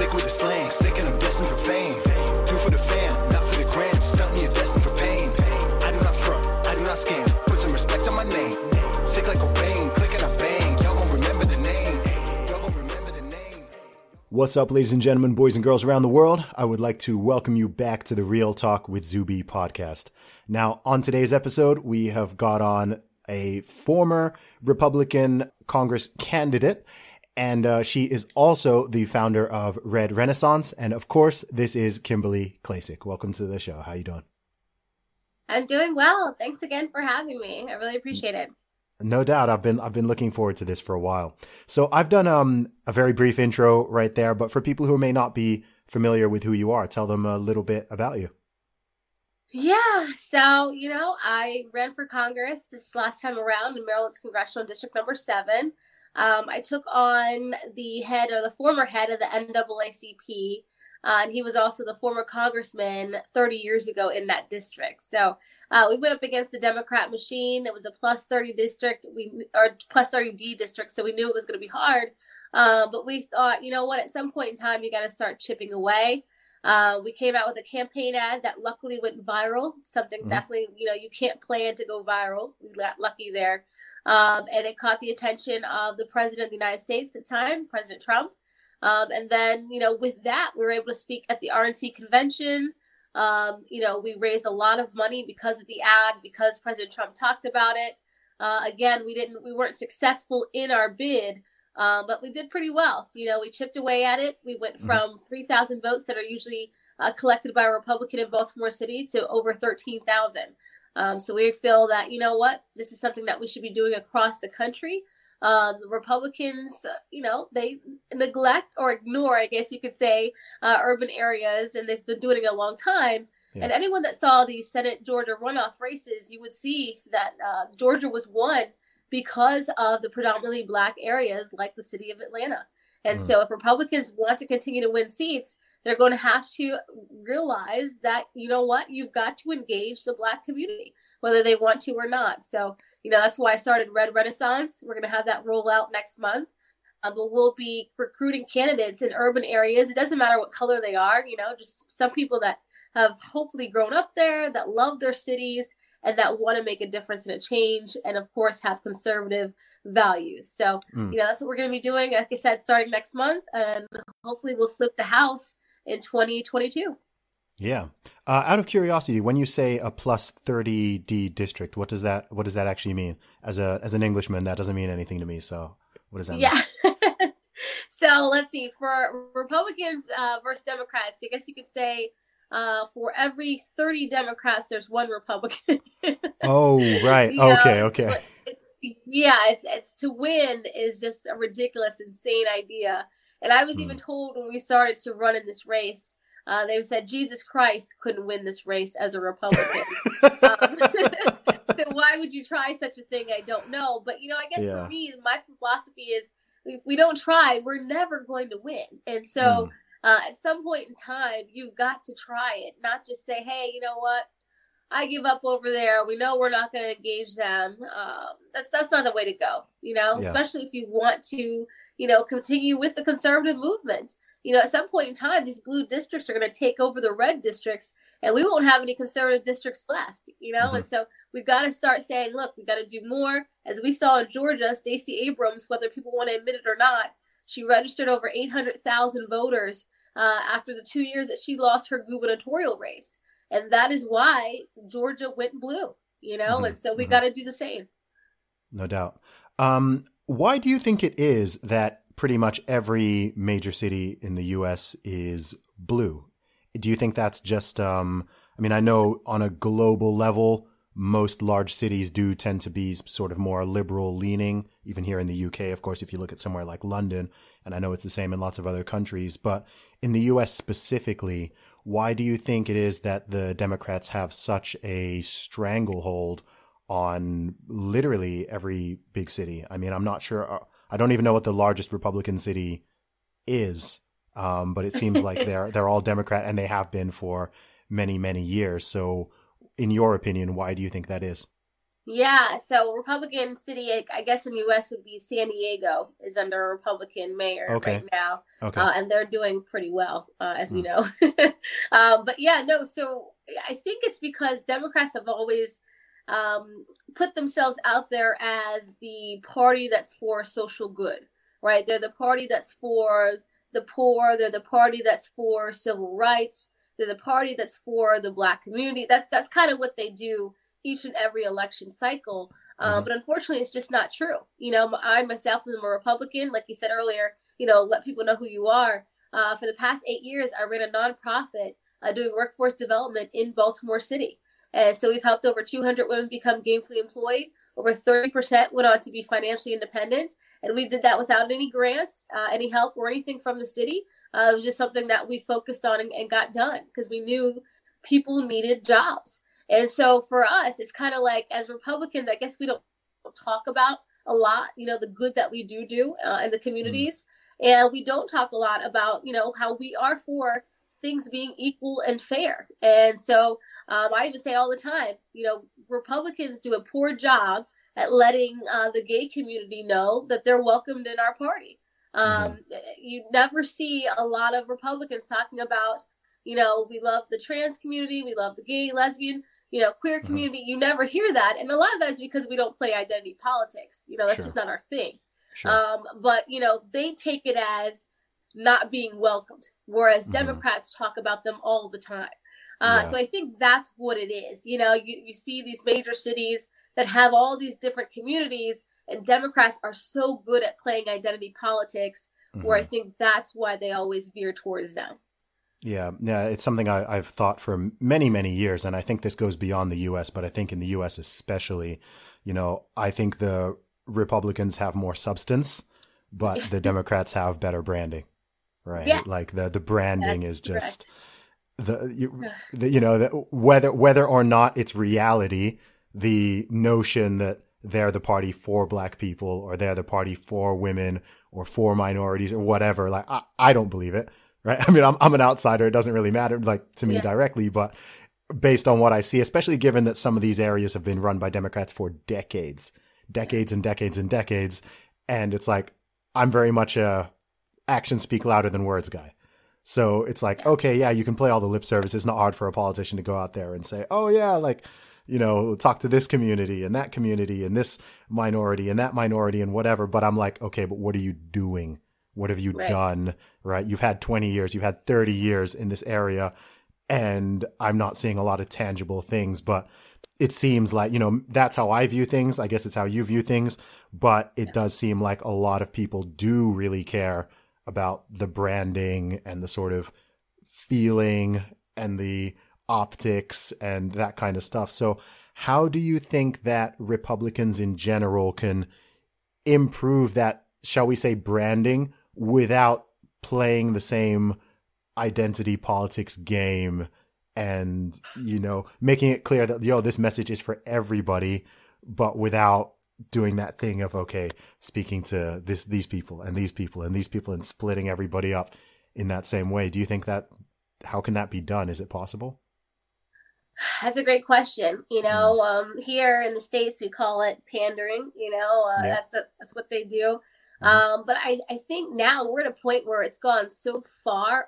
Sick with the slang, sick and I'm destined for fame. Do for the fam, not for the gram. Stunt me, destined for pain. I do not front, I do not scam. Put some respect on my name. Sick like click and I bang. Y'all gon' remember the name. Y'all gon' remember the name. What's up, ladies and gentlemen, boys and girls around the world? I would like to welcome you back to the Real Talk with Zuby podcast. Now, on today's episode, we have got on a former Republican Congress candidate, and uh, she is also the founder of Red Renaissance. And of course, this is Kimberly Klacik. Welcome to the show. How you doing? I'm doing well. Thanks again for having me. I really appreciate it. No doubt. I've been I've been looking forward to this for a while. So I've done um a very brief intro right there, but for people who may not be familiar with who you are, tell them a little bit about you. Yeah. So, you know, I ran for Congress this last time around in Maryland's congressional district number seven. Um, I took on the head or the former head of the NAACP, uh, and he was also the former congressman 30 years ago in that district. So uh, we went up against the Democrat machine. It was a plus 30 district, we or plus 30 D district, so we knew it was going to be hard. Uh, but we thought, you know what? At some point in time, you got to start chipping away. Uh, we came out with a campaign ad that luckily went viral. Something Mhm. definitely, you know, you can't plan to go viral. We got lucky there. Um, and it caught the attention of the president of the United States at the time, President Trump. Um, and then, you know, with that, we were able to speak at the RNC convention. Um, you know, we raised a lot of money because of the ad, because President Trump talked about it. Uh, again, we didn't, we weren't successful in our bid, um, but we did pretty well. You know, we chipped away at it. We went Mhm. from 3,000 votes that are usually uh, collected by a Republican in Baltimore City to over 13,000. Um, so we feel that, you know what, this is something that we should be doing across the country. Um, Republicans, uh, you know, they neglect or ignore, I guess you could say, uh, urban areas, and they've been doing it a long time. Yeah. And anyone that saw the Senate Georgia runoff races, you would see that uh, Georgia was won because of the predominantly black areas like the city of Atlanta. And Mm. so, if Republicans want to continue to win seats, they're going to have to realize that, you know what, you've got to engage the black community, whether they want to or not. So, you know, that's why I started Red Renaissance. We're going to have that roll out next month. Uh, but we'll be recruiting candidates in urban areas. It doesn't matter what color they are, you know, just some people that have hopefully grown up there, that love their cities, and that want to make a difference and a change, and of course, have conservative values. So, Mm. you know, that's what we're going to be doing, like I said, starting next month. And hopefully, we'll flip the house in 2022. Yeah. Uh, out of curiosity, when you say a plus 30D district, what does that what does that actually mean? As a as an Englishman, that doesn't mean anything to me. So, what does that mean? Yeah. so let's see. For Republicans uh, versus Democrats, I guess you could say uh, for every 30 Democrats, there's one Republican. Oh, right. You know, okay, so okay. It's, yeah, it's it's to win is just a ridiculous, insane idea. And I was Hmm. even told when we started to run in this race, uh, they said Jesus Christ couldn't win this race as a Republican. um, so why would you try such a thing? I don't know. But you know, I guess Yeah. for me, my philosophy is if we don't try, we're never going to win. And so Mm. uh, at some point in time, you've got to try it, not just say, hey, you know what? I give up over there. We know we're not going to engage them. Um, that's that's not the way to go, you know. Yeah. Especially if you want to, you know, continue with the conservative movement. You know, at some point in time, these blue districts are going to take over the red districts, and we won't have any conservative districts left. You know, Mhm. and so we've got to start saying, look, we got to do more. As we saw in Georgia, Stacey Abrams, whether people want to admit it or not, she registered over 800,000 voters uh, after the two years that she lost her gubernatorial race. And that is why Georgia went blue, you know? Mhm, And so we mhm. got to do the same. No doubt. Um, why do you think it is that pretty much every major city in the U.S. is blue? Do you think that's just, um, I mean, I know on a global level, most large cities do tend to be sort of more liberal leaning even here in the UK, of course, if you look at somewhere like London, and I know it's the same in lots of other countries, but in the US specifically, why do you think it is that the Democrats have such a stranglehold on literally every big city? I mean, I'm not sure. Uh, I don't even know what the largest Republican city is, um, but it seems like they're they're all Democrat and they have been for many many years. So, in your opinion, why do you think that is? Yeah, so Republican city, I guess in the U.S. would be San Diego is under a Republican mayor okay. right now, okay. Uh, and they're doing pretty well, uh, as mm. we hmm. know. um, but yeah, no. So I think it's because Democrats have always um, put themselves out there as the party that's for social good, right? They're the party that's for the poor. They're the party that's for civil rights. They're the party that's for the black community. That's that's kind of what they do each and every election cycle. Uh, mm-hmm. But unfortunately, it's just not true. You know, I myself am a Republican. Like you said earlier, you know, let people know who you are. Uh, for the past eight years, I ran a nonprofit uh, doing workforce development in Baltimore City. And so we've helped over 200 women become gainfully employed. Over 30% went on to be financially independent. And we did that without any grants, uh, any help, or anything from the city. Uh, it was just something that we focused on and, and got done because we knew people needed jobs. And so for us, it's kind of like as Republicans, I guess we don't talk about a lot, you know, the good that we do do uh, in the communities. Mm. And we don't talk a lot about, you know, how we are for things being equal and fair. And so um, I even say all the time, you know, Republicans do a poor job at letting uh, the gay community know that they're welcomed in our party. Um, mm-hmm. You never see a lot of Republicans talking about, you know, we love the trans community, we love the gay, lesbian you know, queer mm-hmm. community, mm-hmm. you never hear that. And a lot of that is because we don't play identity politics. You know, that's sure. just not our thing. Sure. Um, but, you know, they take it as not being welcomed, whereas mm-hmm. Democrats talk about them all the time. Uh, yeah. So I think that's what it is. You know, you, you see these major cities that have all these different communities, and Democrats are so good at playing identity politics, mm-hmm. where I mm-hmm. think that's why they always veer towards them. Yeah, yeah, it's something I, have thought for many, many years, and I think this goes beyond the U.S., but I think in the U.S. especially, you know, I think the Republicans have more substance, but the Democrats have better branding, right? Yeah. Like the the branding That's is just correct. the you, the, you know the, whether whether or not it's reality, the notion that they're the party for black people or they're the party for women or for minorities or whatever. Like I, I don't believe it right? I mean, I'm, I'm an outsider. It doesn't really matter like to me yeah. directly, but based on what I see, especially given that some of these areas have been run by Democrats for decades, decades and decades and decades. And it's like, I'm very much a actions speak louder than words guy. So it's like, okay, yeah, you can play all the lip service. It's not hard for a politician to go out there and say, oh, yeah, like, you know, talk to this community and that community and this minority and that minority and whatever. But I'm like, okay, but what are you doing what have you right. done? Right. You've had 20 years, you've had 30 years in this area, and I'm not seeing a lot of tangible things, but it seems like, you know, that's how I view things. I guess it's how you view things, but it yeah. does seem like a lot of people do really care about the branding and the sort of feeling and the optics and that kind of stuff. So, how do you think that Republicans in general can improve that, shall we say, branding without playing the same identity politics game and you know making it clear that yo this message is for everybody but without doing that thing of okay speaking to this these people and these people and these people and splitting everybody up in that same way do you think that how can that be done is it possible that's a great question you know mm. um, here in the states we call it pandering you know uh, yeah. that's a, that's what they do Mm-hmm. Um, but I, I think now we're at a point where it's gone so far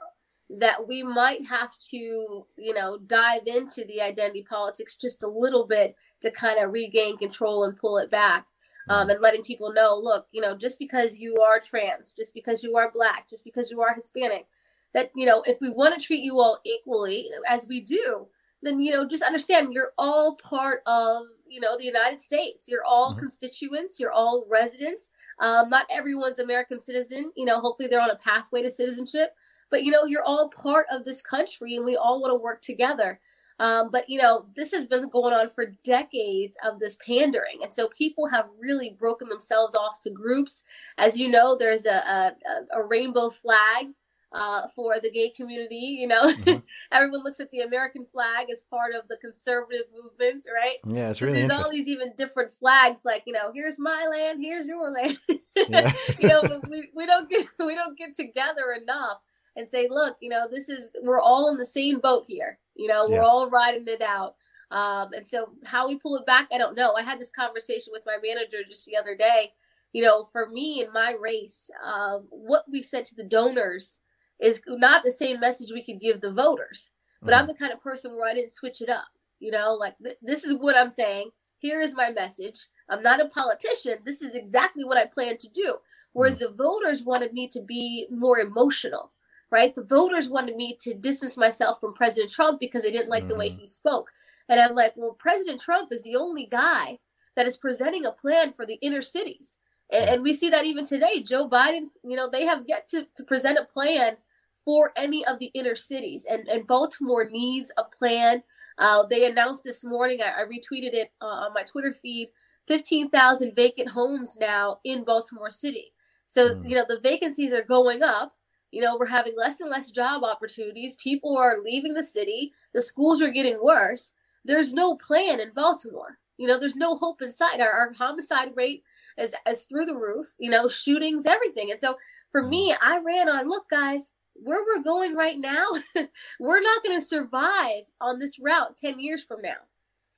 that we might have to, you know, dive into the identity politics just a little bit to kind of regain control and pull it back. Um, mm-hmm. and letting people know, look, you know, just because you are trans, just because you are black, just because you are Hispanic, that, you know, if we want to treat you all equally as we do, then, you know, just understand you're all part of, you know, the United States. You're all mm-hmm. constituents, you're all residents. Um, not everyone's American citizen. You know, hopefully they're on a pathway to citizenship. But you know, you're all part of this country, and we all want to work together. Um, but you know, this has been going on for decades of this pandering, and so people have really broken themselves off to groups. As you know, there's a a, a rainbow flag uh, for the gay community. You know, mm-hmm. everyone looks at the American flag as part of the conservative movement, right? Yeah, it's really there's all these even different flags, like you know, here's my land, here's your land. Yeah. you know, we, we don't get we don't get together enough and say, look, you know, this is we're all in the same boat here. You know, we're yeah. all riding it out. Um, and so how we pull it back, I don't know. I had this conversation with my manager just the other day. You know, for me in my race, uh, what we said to the donors is not the same message we could give the voters. But mm-hmm. I'm the kind of person where I didn't switch it up. You know, like th- this is what I'm saying. Here is my message. I'm not a politician. This is exactly what I plan to do. Whereas mm-hmm. the voters wanted me to be more emotional, right? The voters wanted me to distance myself from President Trump because they didn't like mm-hmm. the way mm-hmm. he spoke. And I'm like, well, President Trump is the only guy that is presenting a plan for the inner cities. And, and we see that even today. Joe Biden, you know, they have yet to, to present a plan for any of the inner cities. And, and Baltimore needs a plan. Uh, they announced this morning, I, I retweeted it uh, on my Twitter feed 15,000 vacant homes now in Baltimore City. So, mm. you know, the vacancies are going up. You know, we're having less and less job opportunities. People are leaving the city. The schools are getting worse. There's no plan in Baltimore. You know, there's no hope inside. Our, our homicide rate is, is through the roof, you know, shootings, everything. And so for me, hmm. I ran on, look, guys, where we're going right now, we're not going to survive on this route 10 years from now.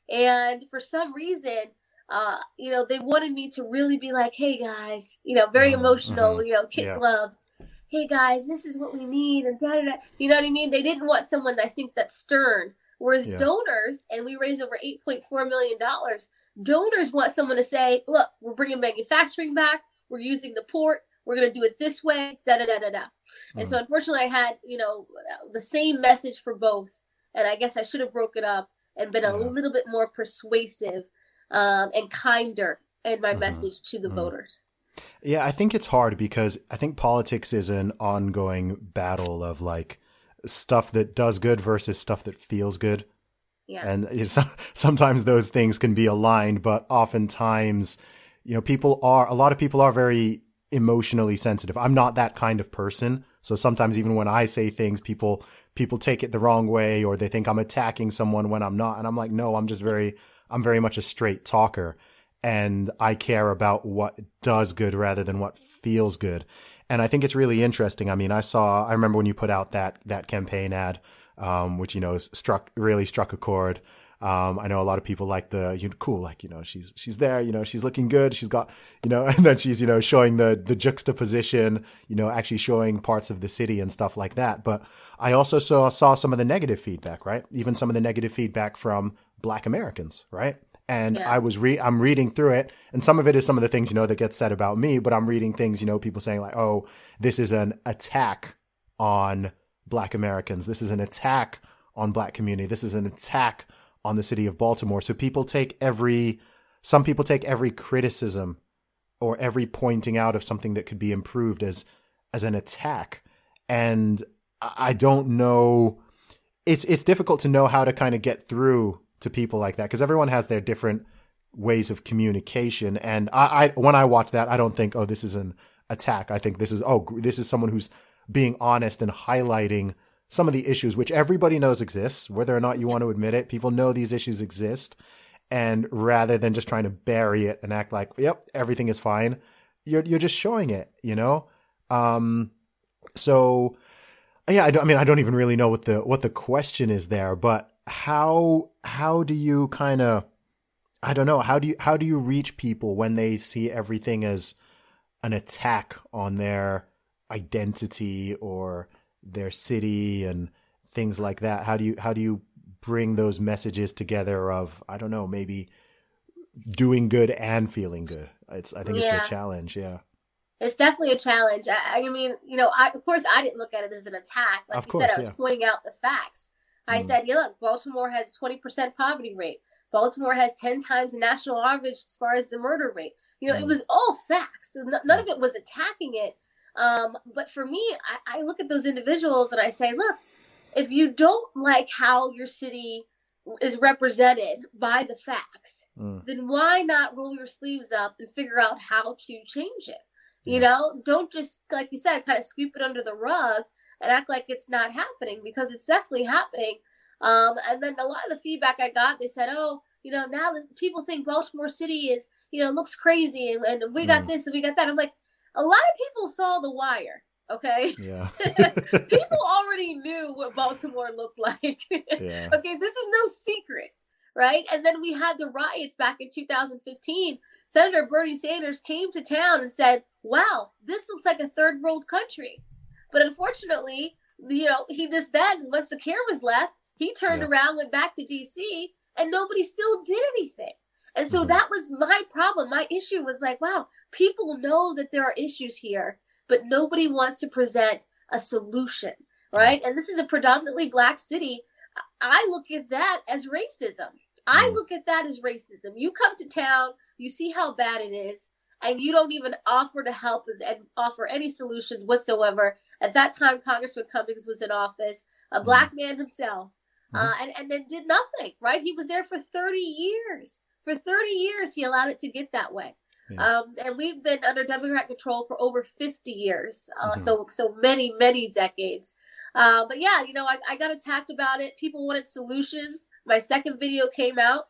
And for some reason, uh, you know, they wanted me to really be like, hey guys, you know, very mm-hmm. emotional, mm-hmm. you know, kid yeah. gloves. Hey guys, this is what we need, and da da da. You know what I mean? They didn't want someone I think that's stern. Whereas yeah. donors, and we raised over $8.4 million, donors want someone to say, look, we're bringing manufacturing back, we're using the port, we're going to do it this way, da da da da da. Mm. And so, mm. unfortunately, I had, you know, the same message for both. And I guess I should have broke it up and been a little bit more persuasive um, and kinder in my mm-hmm. message to the mm-hmm. voters. Yeah, I think it's hard because I think politics is an ongoing battle of like stuff that does good versus stuff that feels good. Yeah. And sometimes those things can be aligned, but oftentimes, you know, people are, a lot of people are very emotionally sensitive. I'm not that kind of person. So sometimes even when I say things, people people take it the wrong way or they think I'm attacking someone when I'm not. And I'm like, no, I'm just very I'm very much a straight talker and I care about what does good rather than what feels good. And I think it's really interesting. I mean, I saw I remember when you put out that that campaign ad um, which you know struck really struck a chord. Um, I know a lot of people like the you know, cool, like you know she's she's there, you know she's looking good, she's got you know, and then she's you know showing the the juxtaposition, you know, actually showing parts of the city and stuff like that. But I also saw saw some of the negative feedback, right? Even some of the negative feedback from Black Americans, right? And yeah. I was re I'm reading through it, and some of it is some of the things you know that get said about me, but I'm reading things you know people saying like, oh, this is an attack on Black Americans. This is an attack on Black community. This is an attack on the city of Baltimore. So people take every, some people take every criticism or every pointing out of something that could be improved as, as an attack. And I don't know, it's, it's difficult to know how to kind of get through to people like that because everyone has their different ways of communication. And I, I, when I watch that, I don't think, oh, this is an attack. I think this is, oh, this is someone who's being honest and highlighting some of the issues which everybody knows exists, whether or not you want to admit it. People know these issues exist. And rather than just trying to bury it and act like, yep, everything is fine, you're you're just showing it, you know? Um so yeah, I, I mean I don't even really know what the what the question is there, but how how do you kind of I don't know, how do you how do you reach people when they see everything as an attack on their identity or their city and things like that? How do you how do you bring those messages together of i don't know maybe doing good and feeling good? It's i think yeah. it's a challenge yeah. It's definitely a challenge. I, I mean you know I, of course i didn't look at it as an attack. Like of you course, said i was yeah. pointing out the facts i mm. said yeah look baltimore has 20% poverty rate baltimore has 10 times the national average as far as the murder rate you know mm. it was all facts so n- none of it was attacking it um, but for me, I, I look at those individuals and I say, look, if you don't like how your city is represented by the facts, Mm. then why not roll your sleeves up and figure out how to change it? You know, don't just, like you said, kind of sweep it under the rug and act like it's not happening because it's definitely happening. Um, and then a lot of the feedback I got, they said, oh, you know, now that people think Baltimore City is, you know, looks crazy and, and we got Mm. this and we got that. I'm like, a lot of people saw The Wire, okay? Yeah. people already knew what Baltimore looked like. yeah. okay, this is no secret, right? And then we had the riots back in 2015. Senator Bernie Sanders came to town and said, "Wow, this looks like a third world country." But unfortunately, you know, he just then once the cameras left, he turned Yeah. around, went back to DC, and nobody still did anything. And so Mhm. that was my problem. My issue was like, wow, people know that there are issues here, but nobody wants to present a solution, right? And this is a predominantly black city. I look at that as racism. I Mm. look at that as racism. You come to town, you see how bad it is, and you don't even offer to help and offer any solutions whatsoever. At that time, Congressman Cummings was in office, a Mm. black man himself, Mhm. uh, and, and then did nothing, right? He was there for 30 years. For 30 years, he allowed it to get that way. Yeah. Um, and we've been under Democrat control for over 50 years. Uh, Mhm. So, so many, many decades. Uh, but yeah, you know, I, I got attacked about it. People wanted solutions. My second video came out.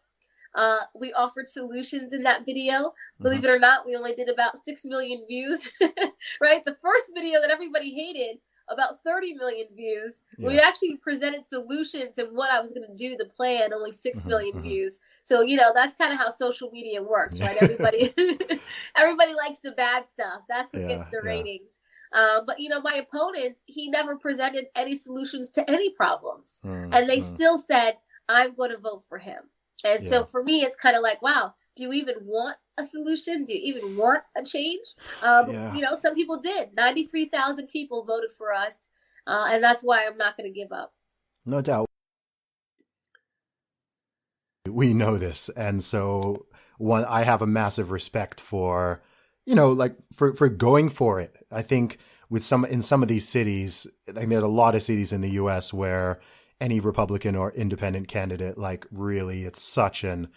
Uh, we offered solutions in that video. Believe Mm-hmm. it or not, we only did about 6 million views, right? The first video that everybody hated, about 30 million views. We actually presented solutions and what I was going to do, the plan, only six Mhm, million mhm. views. So, you know, that's kind of how social media works, right? Everybody everybody likes the bad stuff. That's what Yeah, gets the yeah. ratings. Um, but you know, my opponent, he never presented any solutions to any problems Mm, and they mm. still said i'm going to vote for him and Yeah. so for me it's kind of like wow do you even want a solution do you even want a change um, Yeah. you know some people did 93000 people voted for us uh, and that's why i'm not going to give up No doubt. We know this. And so one I have a massive respect for, you know, like for, for going for it. I think with some in some of these cities, like there's a lot of cities in the US where any Republican or independent candidate, like really it's such an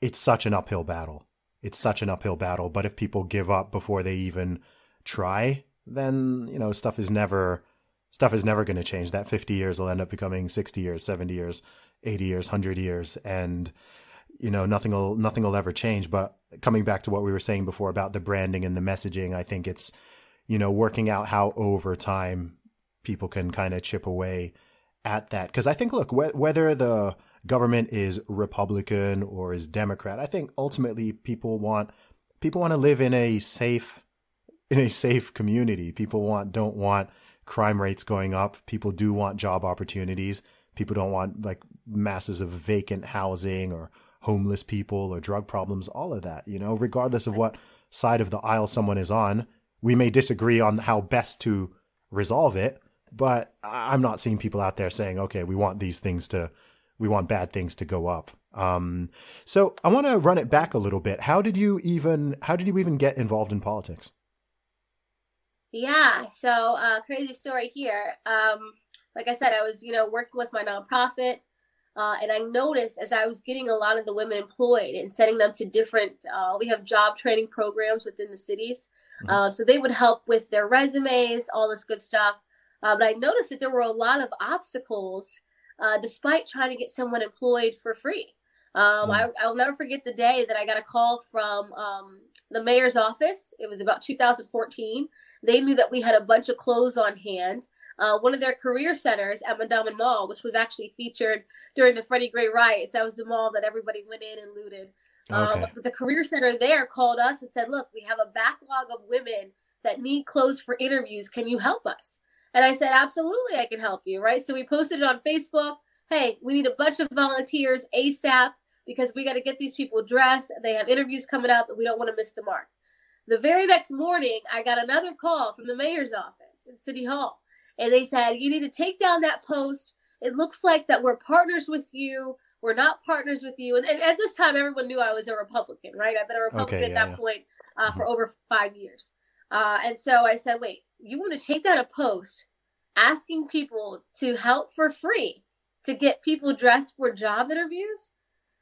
it's such an uphill battle. It's such an uphill battle. But if people give up before they even try, then, you know, stuff is never stuff is never going to change. That 50 years will end up becoming 60 years, 70 years, 80 years, 100 years and you know, nothing will nothing will ever change, but coming back to what we were saying before about the branding and the messaging, I think it's you know, working out how over time people can kind of chip away at that because I think look, wh- whether the government is Republican or is Democrat, I think ultimately people want people want to live in a safe in a safe community. People want don't want crime rates going up. People do want job opportunities. People don't want like masses of vacant housing or homeless people or drug problems, all of that, you know, regardless of what side of the aisle someone is on. We may disagree on how best to resolve it, but I'm not seeing people out there saying, okay, we want these things to, we want bad things to go up. Um, so I want to run it back a little bit. How did you even, how did you even get involved in politics? Yeah, so uh, crazy story here. Um, like I said, I was, you know, working with my nonprofit, uh, and I noticed as I was getting a lot of the women employed and sending them to different, uh, we have job training programs within the cities. Uh, so they would help with their resumes, all this good stuff. Uh, but I noticed that there were a lot of obstacles uh, despite trying to get someone employed for free. Um, I, I'll never forget the day that I got a call from um, the mayor's office. It was about 2014. They knew that we had a bunch of clothes on hand. Uh, one of their career centers at Mondawmin Mall, which was actually featured during the Freddie Gray riots. That was the mall that everybody went in and looted. Um, Okay. but the career center there called us and said, "Look, we have a backlog of women that need clothes for interviews. Can you help us?" And I said, "Absolutely, I can help you." Right. So we posted it on Facebook. Hey, we need a bunch of volunteers ASAP because we got to get these people dressed. They have interviews coming up, and we don't want to miss the mark. The very next morning, I got another call from the mayor's office in City Hall, and they said, "You need to take down that post. It looks like that we're partners with you. We're not partners with you." And, and at this time, everyone knew I was a Republican, right? I've been a Republican Okay, at that yeah. point uh, for over five years. Uh, and so I said, "Wait, you want to take down a post asking people to help for free?" to get people dressed for job interviews,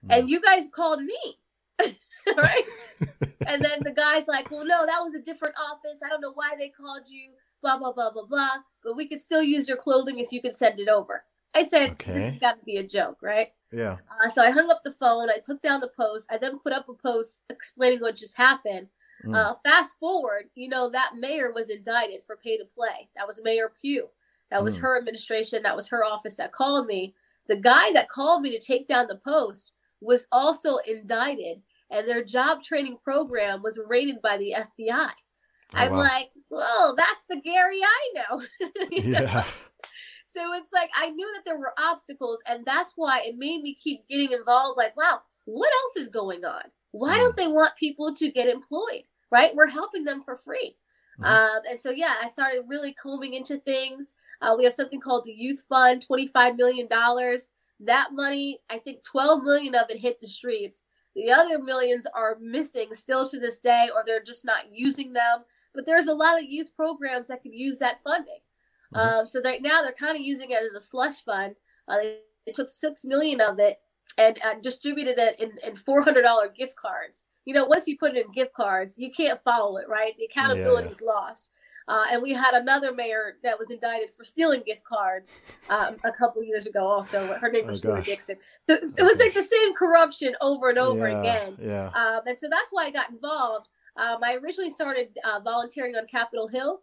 mm. and you guys called me. right? and then the guy's like, well, no, that was a different office. I don't know why they called you, blah, blah, blah, blah, blah. But we could still use your clothing if you could send it over. I said, okay. this has got to be a joke, right? Yeah. Uh, so I hung up the phone. I took down the post. I then put up a post explaining what just happened. Mm. Uh, fast forward, you know, that mayor was indicted for pay to play. That was Mayor Pugh. That was mm. her administration. That was her office that called me. The guy that called me to take down the post was also indicted and their job training program was raided by the FBI. Oh, I'm wow. like, whoa, that's the Gary I know. yeah. So it's like I knew that there were obstacles, and that's why it made me keep getting involved. Like, wow, what else is going on? Why don't mm. they want people to get employed? Right? We're helping them for free. Mm-hmm. Um, and so, yeah, I started really combing into things. Uh, we have something called the Youth Fund, $25 million. That money, I think 12 million of it hit the streets. The other millions are missing still to this day, or they're just not using them. But there's a lot of youth programs that could use that funding. Mm-hmm. Um, so right now they're kind of using it as a slush fund. Uh, they, they, took six million of it and uh, distributed it in, in four hundred dollar gift cards. You know, once you put it in gift cards, you can't follow it, right? The accountability is yeah. lost. Uh, and we had another mayor that was indicted for stealing gift cards um, a couple years ago. Also, her name was oh, Dixon. So, so it was like the same corruption over and over yeah, again. Yeah. Um, and so that's why I got involved. Um, I originally started uh, volunteering on Capitol Hill.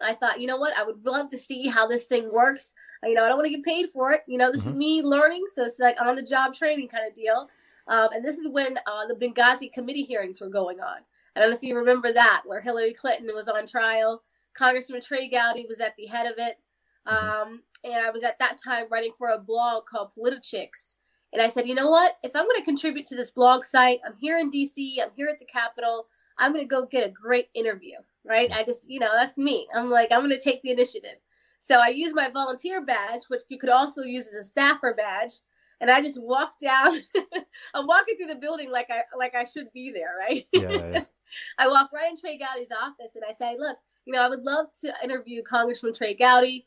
I thought, you know what, I would love to see how this thing works. You know, I don't want to get paid for it. You know, this mm-hmm. is me learning, so it's like on the job training kind of deal. Um, and this is when uh, the Benghazi committee hearings were going on. I don't know if you remember that, where Hillary Clinton was on trial Congressman Trey Gowdy was at the head of it. Mm-hmm. Um, and I was at that time writing for a blog called Politichicks. And I said, you know what? If I'm going to contribute to this blog site, I'm here in DC, I'm here at the Capitol, I'm going to go get a great interview, right? I just, you know, that's me. I'm like, I'm going to take the initiative. So I use my volunteer badge, which you could also use as a staffer badge. And I just walk down. I'm walking through the building like I like I should be there, right? Yeah, yeah. I walk right in Trey Gowdy's office and I say, look, you know, I would love to interview Congressman Trey Gowdy.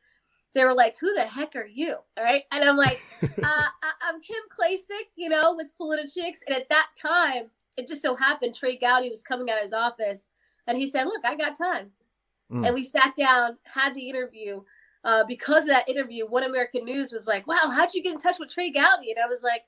They were like, "Who the heck are you?" All right, and I'm like, uh, I- am Kim Klacik, you know, with Politichicks. And at that time, it just so happened Trey Gowdy was coming out of his office, and he said, "Look, I got time," mm. and we sat down, had the interview. Uh, because of that interview, One American News was like, "Wow, how'd you get in touch with Trey Gowdy?" And I was like,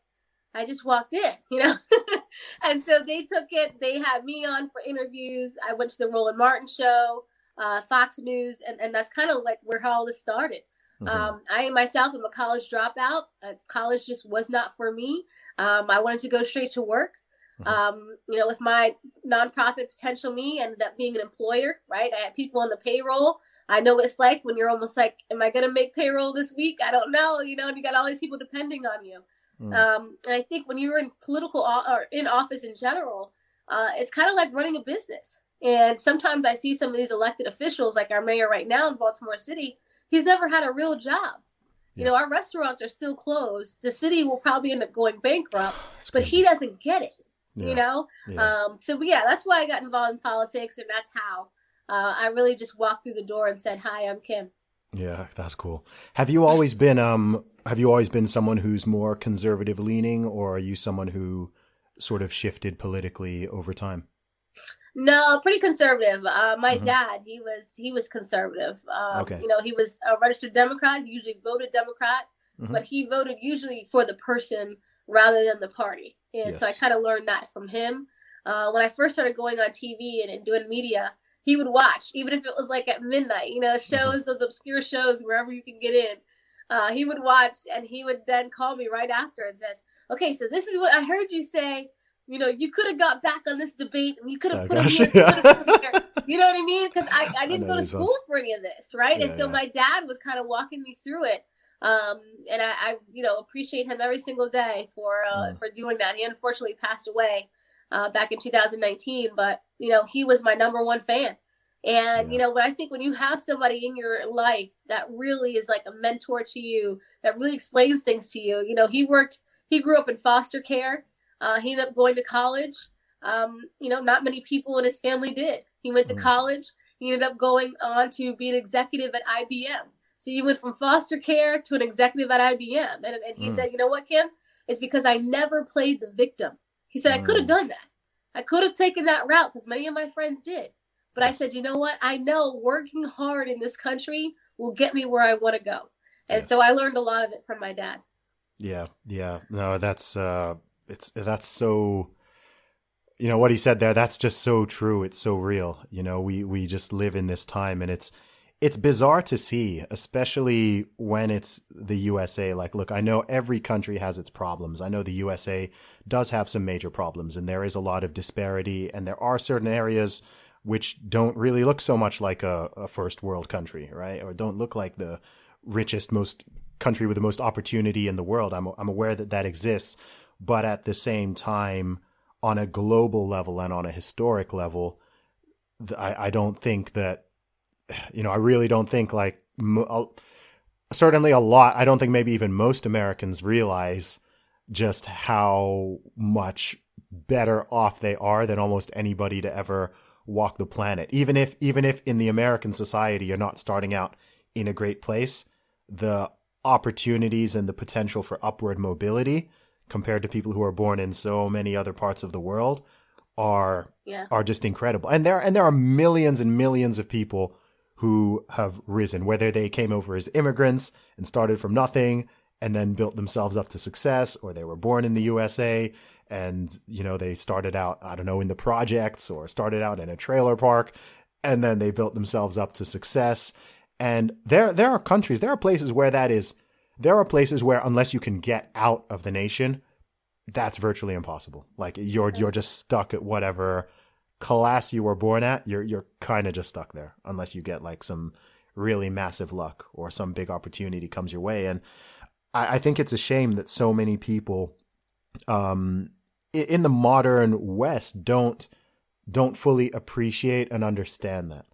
I just walked in, you know? and so they took it, they had me on for interviews. I went to the Roland Martin show uh, Fox News, and, and that's kind of like where all this started. Mm-hmm. Um, I myself am a college dropout. Uh, college just was not for me. Um, I wanted to go straight to work. Mm-hmm. Um, you know, with my nonprofit potential, me ended up being an employer. Right, I had people on the payroll. I know what it's like when you're almost like, "Am I going to make payroll this week?" I don't know. You know, and you got all these people depending on you. Mm. Um, and I think when you're in political or in office in general, uh, it's kind of like running a business. And sometimes I see some of these elected officials, like our mayor right now in Baltimore City, he's never had a real job. Yeah. You know, our restaurants are still closed. The city will probably end up going bankrupt, but he doesn't get it. Yeah. You know, yeah. um, so yeah, that's why I got involved in politics, and that's how uh, I really just walked through the door and said, "Hi, I'm Kim." Yeah, that's cool. Have you always been um have you always been someone who's more conservative leaning or are you someone who sort of shifted politically over time? No, pretty conservative. Uh, my mm-hmm. dad, he was he was conservative. Um, okay. You know, he was a registered Democrat. He usually voted Democrat, mm-hmm. but he voted usually for the person rather than the party. And yes. so I kind of learned that from him. Uh, when I first started going on TV and, and, doing media, he would watch, even if it was like at midnight. You know, mm-hmm. shows those obscure shows wherever you can get in. Uh, he would watch, and he would then call me right after and says, "Okay, so this is what I heard you say." you know, you could have got back on this debate and you could have put gosh, it here, yeah. you know what I mean? Because I, I didn't I go to school for any of this, right? Yeah, and so yeah. my dad was kind of walking me through it. Um, and I, I, you know, appreciate him every single day for uh, mm. for doing that. He unfortunately passed away uh, back in 2019, but you know, he was my number one fan. And you know, when I think when you have somebody in your life that really is like a mentor to you, that really explains things to you, you know, he worked, he grew up in foster care. Uh, he ended up going to college. Um, you know, not many people in his family did. He went to mm college. He ended up going on to be an executive at IBM. So you went from foster care to an executive at IBM. And, and he mm. said, You know what, Kim? It's because I never played the victim. He said, mm. I could have done that. I could have taken that route because many of my friends did. But. I said, You know what? I know working hard in this country will get me where I want to go. And yes. so I learned a lot of it from my dad. Yeah. Yeah. No, that's, uh, it's, that's so, you know what he said there that's just so true it's so real you know we we just live in this time and it's it's bizarre to see especially when it's the USA like look I know every country has its problems. I know the USA does have some major problems and there is a lot of disparity and there are certain areas which don't really look so much like a, a first world country right? Or don't look like the richest most country with the most opportunity in the world. I'm I'm aware that that exists but at the same time on a global level and on a historic level, I, I don't think that, you know, I really don't think like, certainly a lot, I don't think maybe even most Americans realize just how much better off they are than almost anybody to ever walk the planet. Even if, even if in the American society you're not starting out in a great place, the opportunities and the potential for upward mobility compared to people who are born in so many other parts of the world are yeah. are just incredible. And there and there are millions and millions of people who have risen, whether they came over as immigrants and started from nothing and then built themselves up to success, or they were born in the USA and you know they started out I don't know in the projects or started out in a trailer park and then they built themselves up to success. And there there are countries, there are places where that is there are places where unless you can get out of the nation, that's virtually impossible. Like you're you're just stuck at whatever class you were born at. You're you're kind of just stuck there unless you get like some really massive luck or some big opportunity comes your way. And I, I think it's a shame that so many people um, in the modern West don't don't fully appreciate and understand that.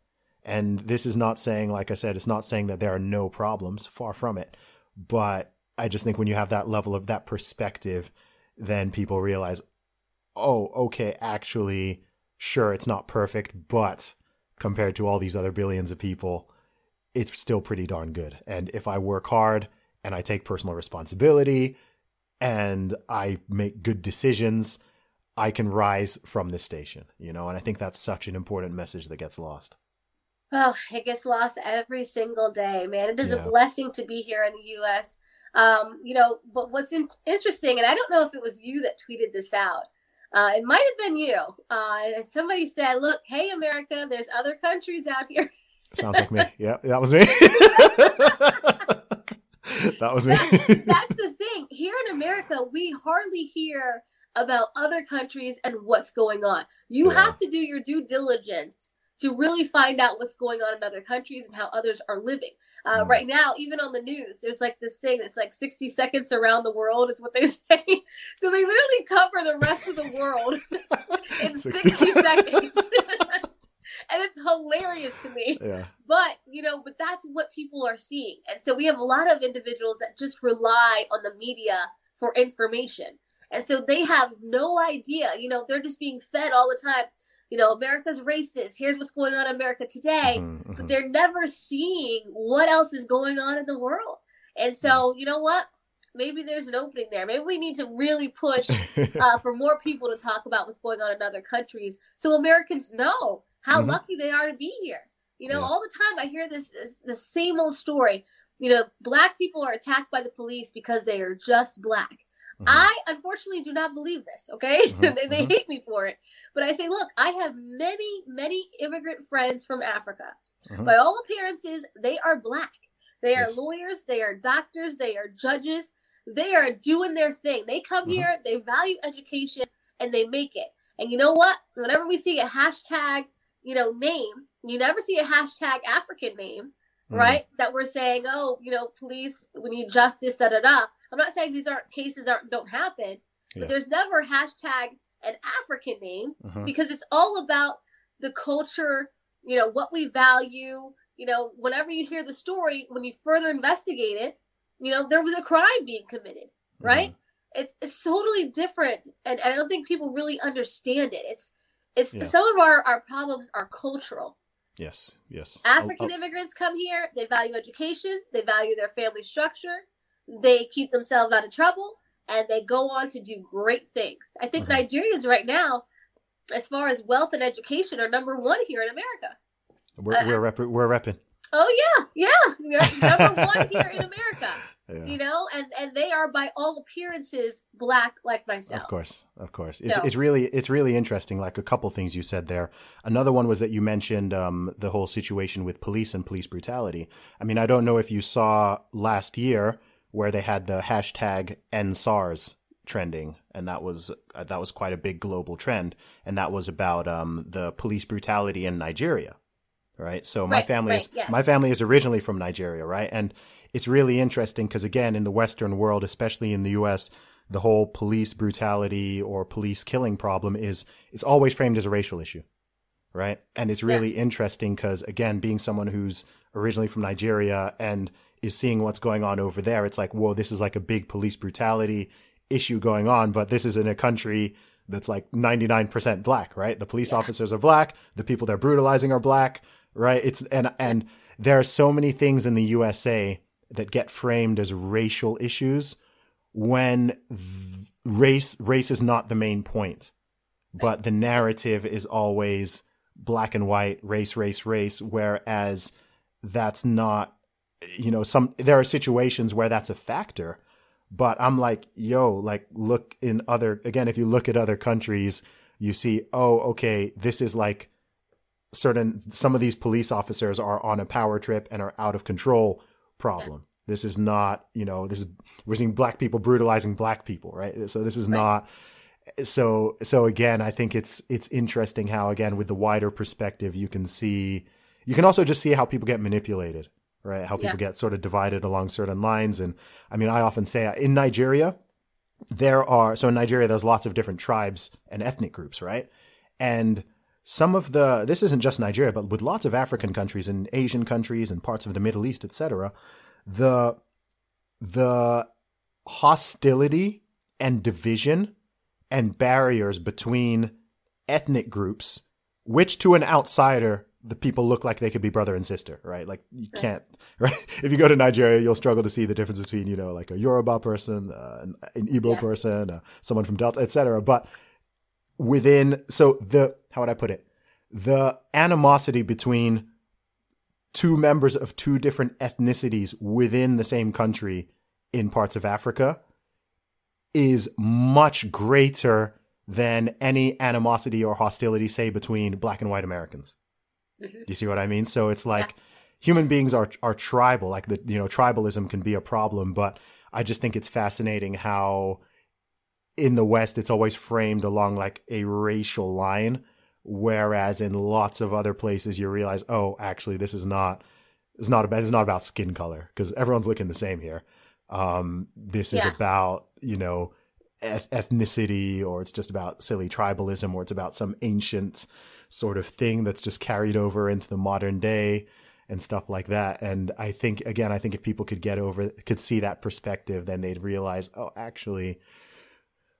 And this is not saying, like I said, it's not saying that there are no problems. Far from it. But I just think when you have that level of that perspective, then people realize, oh, okay, actually, sure, it's not perfect, but compared to all these other billions of people, it's still pretty darn good. And if I work hard and I take personal responsibility and I make good decisions, I can rise from this station, you know? And I think that's such an important message that gets lost. Oh, it gets lost every single day, man. It is yeah. a blessing to be here in the US. Um, you know, but what's in- interesting, and I don't know if it was you that tweeted this out. Uh, it might have been you. Uh, and somebody said, "Look, hey, America, there's other countries out here." Sounds like me. Yeah, that was me. that was me. That's, that's the thing. Here in America, we hardly hear about other countries and what's going on. You yeah. have to do your due diligence to really find out what's going on in other countries and how others are living. Uh, mm. Right now, even on the news, there's like this thing that's like 60 seconds around the world, is what they say. So they literally cover the rest of the world in 60, 60 seconds. and it's hilarious to me. Yeah. But, you know, but that's what people are seeing. And so we have a lot of individuals that just rely on the media for information. And so they have no idea, you know, they're just being fed all the time you know, America's racist. Here's what's going on in America today. Mm-hmm, but mm-hmm. they're never seeing what else is going on in the world. And so, you know what? Maybe there's an opening there. Maybe we need to really push uh, for more people to talk about what's going on in other countries so Americans know how mm-hmm. lucky they are to be here. You know, yeah. all the time I hear this, this the same old story. You know, black people are attacked by the police because they are just black. Mm-hmm. I unfortunately do not believe this. Okay, mm-hmm. they, they mm-hmm. hate me for it, but I say, look, I have many, many immigrant friends from Africa. Mm-hmm. By all appearances, they are black. They are yes. lawyers. They are doctors. They are judges. They are doing their thing. They come mm-hmm. here. They value education, and they make it. And you know what? Whenever we see a hashtag, you know, name, you never see a hashtag African name, right? That we're saying, oh, you know, police, we need justice, da da da. I'm not saying these aren't cases aren't don't happen, but there's never hashtag an African name uh-huh. because it's all about the culture, you know, what we value. You know, whenever you hear the story, when you further investigate it, you know, there was a crime being committed, uh-huh. right? Mm-hmm. It's it's totally different, and, and, I don't think people really understand it. It's it's yeah. some of our our problems are cultural, Yes, yes. African Oh, oh, immigrants come here, they value education, they value their family structure, they keep themselves out of trouble, and they go on to do great things. I think Mhm. Nigerians right now, as far as wealth and education, are number one here in America. we're uh, we're rep- we're repping. Oh yeah, yeah, we're number one here in America. Yeah. You know, and and they are by all appearances black like myself. Of course, of course. It's So- it's really it's really interesting. Like a couple things you said there. Another one was that you mentioned um, the whole situation with police and police brutality. I mean, I don't know if you saw last year where they had the hashtag EndSARS trending, and that was uh, that was quite a big global trend, and that was about um, the police brutality in Nigeria. Right. So my Right, family right, is yes. my family is originally from Nigeria, right? And it's really interesting because again, in the Western world, especially in the U.S., the whole police brutality or police killing problem is it's always framed as a racial issue, right? And it's really interesting because again, being someone who's originally from Nigeria and is seeing what's going on over there, it's like, whoa, this is like a big police brutality issue going on, but this is in a country that's like 99% black, right? The police officers are black, the people they're brutalizing are black, right? It's and and there are so many things in the USA that get framed as racial issues when race race is not the main point, but the narrative is always black and white, race, race, race. Whereas that's not, you know, some there are situations where that's a factor, but I'm like, yo, like look in other again, if you look at other countries, you see, oh, okay, this is like certain some of these police officers are on a power trip and are out of control problem. This is not, you know, this is we're seeing black people brutalizing black people, right? So this is Right. not so so again, I think it's it's interesting how again with the wider perspective you can see you can also just see how people get manipulated, right? How people Yeah. get sort of divided along certain lines and I mean I often say in Nigeria there are so in Nigeria there's lots of different tribes and ethnic groups, right? And some of the this isn't just Nigeria, but with lots of African countries and Asian countries and parts of the Middle East, etc., the the hostility and division and barriers between ethnic groups, which to an outsider the people look like they could be brother and sister, right? Like you Right. can't, right? If you go to Nigeria, you'll struggle to see the difference between, you know, like a Yoruba person, uh, an, an Igbo Yeah. person, uh, someone from Delta, etc. But within, so the, how would I put it? The animosity between two members of two different ethnicities within the same country in parts of Africa is much greater than any animosity or hostility, say, between black and white Americans. Mhm. You see what I mean? So it's like human beings are are tribal. Like the you know tribalism can be a problem, but I just think it's fascinating how in the West it's always framed along like a racial line, whereas in lots of other places you realize, oh, actually this is not it's not about it's not about skin color because everyone's looking the same here. Um, this is Yeah. about you know eth- ethnicity or it's just about silly tribalism or it's about some ancient sort of thing that's just carried over into the modern day and stuff like that. And I think, again, I think if people could get over, could see that perspective, then they'd realize, oh, actually,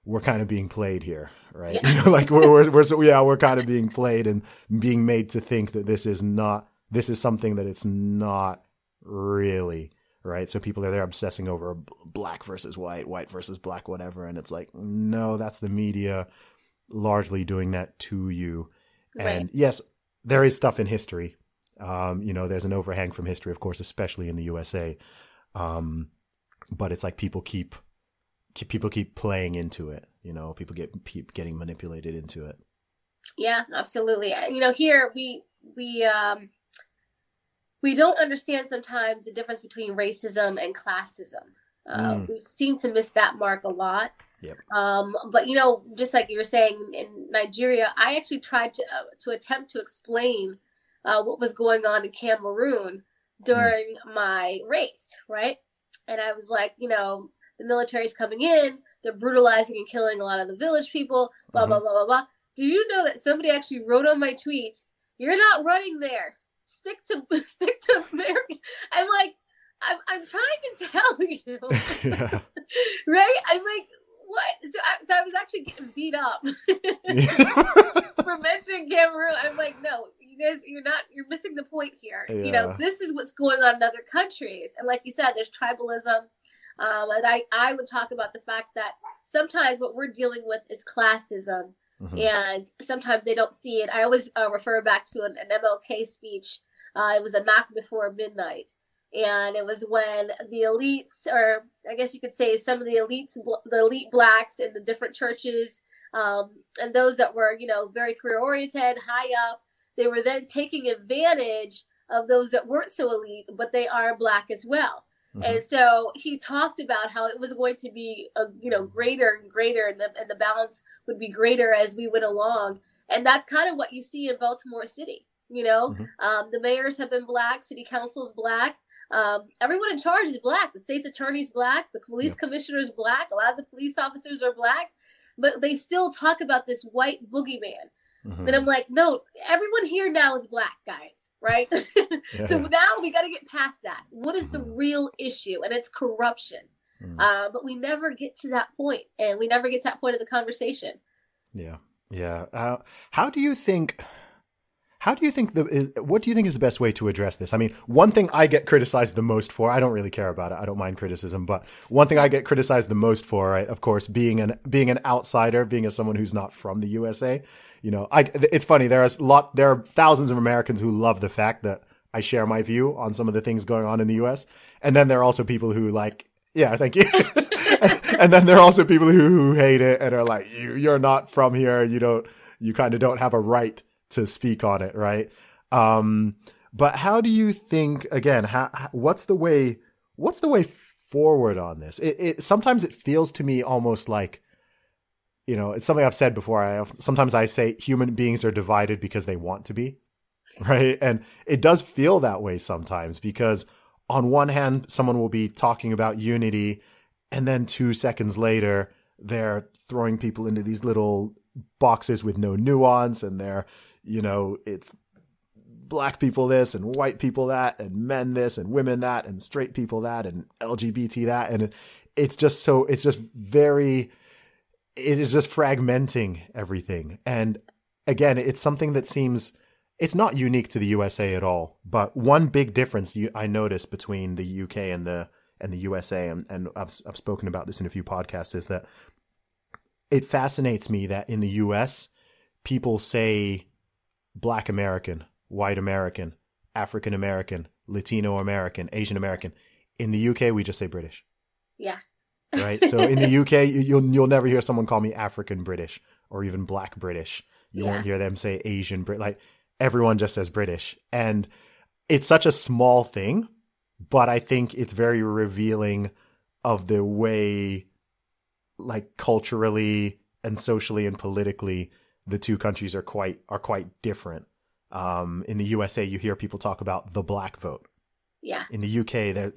we're kind of being played here, right? Yeah. You know, like we're, we're, we're, so- yeah, we're kind of being played and being made to think that this is not, this is something that it's not really, right? So people are there obsessing over black versus white, white versus black, whatever. And it's like, no, that's the media largely doing that to you. And Right. yes, there is stuff in history. Um, you know, there's an overhang from history, of course, especially in the USA. Um, but it's like people keep, keep people keep playing into it. You know, people get keep getting manipulated into it. Yeah, absolutely. You know, here we we um we don't understand sometimes the difference between racism and classism. Uh, Mm. We seem to miss that mark a lot. Yep. Um, but you know, just like you were saying in Nigeria, I actually tried to uh, to attempt to explain uh, what was going on in Cameroon during my race, right? And I was like, you know, the military's coming in, they're brutalizing and killing a lot of the village people, blah blah blah blah blah. Do you know that somebody actually wrote on my tweet, "You're not running there. Stick to stick to America." I'm like, I'm I'm trying to tell you, yeah. right? I'm like, what? So I, so I was actually getting beat up for mentioning Cameroon. I'm like, no, you guys, you're not, you're missing the point here. Yeah. You know, this is what's going on in other countries, and like you said, there's tribalism. Um, and I, I would talk about the fact that sometimes what we're dealing with is classism, Mhm. and sometimes they don't see it. I always uh, refer back to an, an MLK speech. Uh, it was a knock before midnight, and it was when the elites, or I guess you could say some of the elites, the elite blacks in the different churches, um, and those that were, you know, very career oriented, high up, they were then taking advantage of those that weren't so elite, but they are black as well. Mhm. And so he talked about how it was going to be, a, you know, greater and greater, and the, and the balance would be greater as we went along. And that's kind of what you see in Baltimore City. You know, Mhm. um, the mayors have been black, city council's black. Um, everyone in charge is black. The state's attorney's black. The police Yeah. commissioner is black. A lot of the police officers are black, but they still talk about this white boogeyman. Mhm. And I'm like, no, everyone here now is black, guys, right? so now we got to get past that. What is the Mhm. real issue? And it's corruption. Mhm. Uh, but we never get to that point, and we never get to that point of the conversation. Yeah, yeah. Uh, how do you think? How do you think the? Is, what do you think is the best way to address this? I mean, one thing I get criticized the most for. I don't really care about it. I don't mind criticism, but one thing I get criticized the most for, right? Of course, being an being an outsider, being as someone who's not from the USA. You know, I. It's funny. There are lot. There are thousands of Americans who love the fact that I share my view on some of the things going on in the U.S. And then there are also people who like, yeah, thank you. and then there are also people who, who hate it and are like, you, you're not from here. You don't, you kind of don't have a right to speak on it, right? Um, but how do you think? Again, how, what's the way? What's the way forward on this? It, it sometimes it feels to me almost like, you know, it's something I've said before. I sometimes I say human beings are divided because they want to be, right? And it does feel that way sometimes because on one hand, someone will be talking about unity, and then two seconds later, they're throwing people into these little boxes with no nuance, and they're, you know, it's black people this and white people that and men this and women that and straight people that and LGBT that. And it's just so it's just very it is just fragmenting everything. And again it's something that seems it's not unique to the USA at all but one big difference I noticed between the UK and the and the USA and, and I've I've spoken about this in a few podcasts is that it fascinates me that in the US people say black American white American, African American, Latino American, Asian American. In the UK, we just say British, Yeah. right? So in the UK, you- you'll you'll never hear someone call me African British or even Black British. You Yeah. won't hear them say Asian Brit. Like everyone just says British, and it's such a small thing, but I think it's very revealing of the way, like culturally and socially and politically, the two countries are quite are quite different. Um, in the USA, you hear people talk about the black vote. Yeah. In the UK, there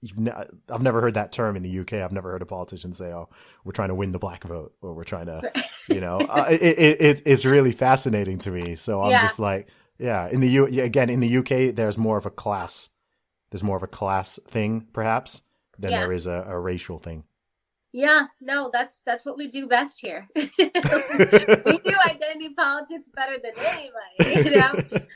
you've ne- I've never heard that term in the UK. I've never heard a politician say, "Oh, we're trying to win the black vote," or "We're trying to," you know. uh, it, it, it it's really fascinating to me. So I'm Yeah. just like, yeah. In the U again in the UK, there's more of a class. There's more of a class thing, perhaps, than Yeah. there is a, a racial thing. Yeah, no, that's that's what we do best here. we do identity politics better than anybody, you know.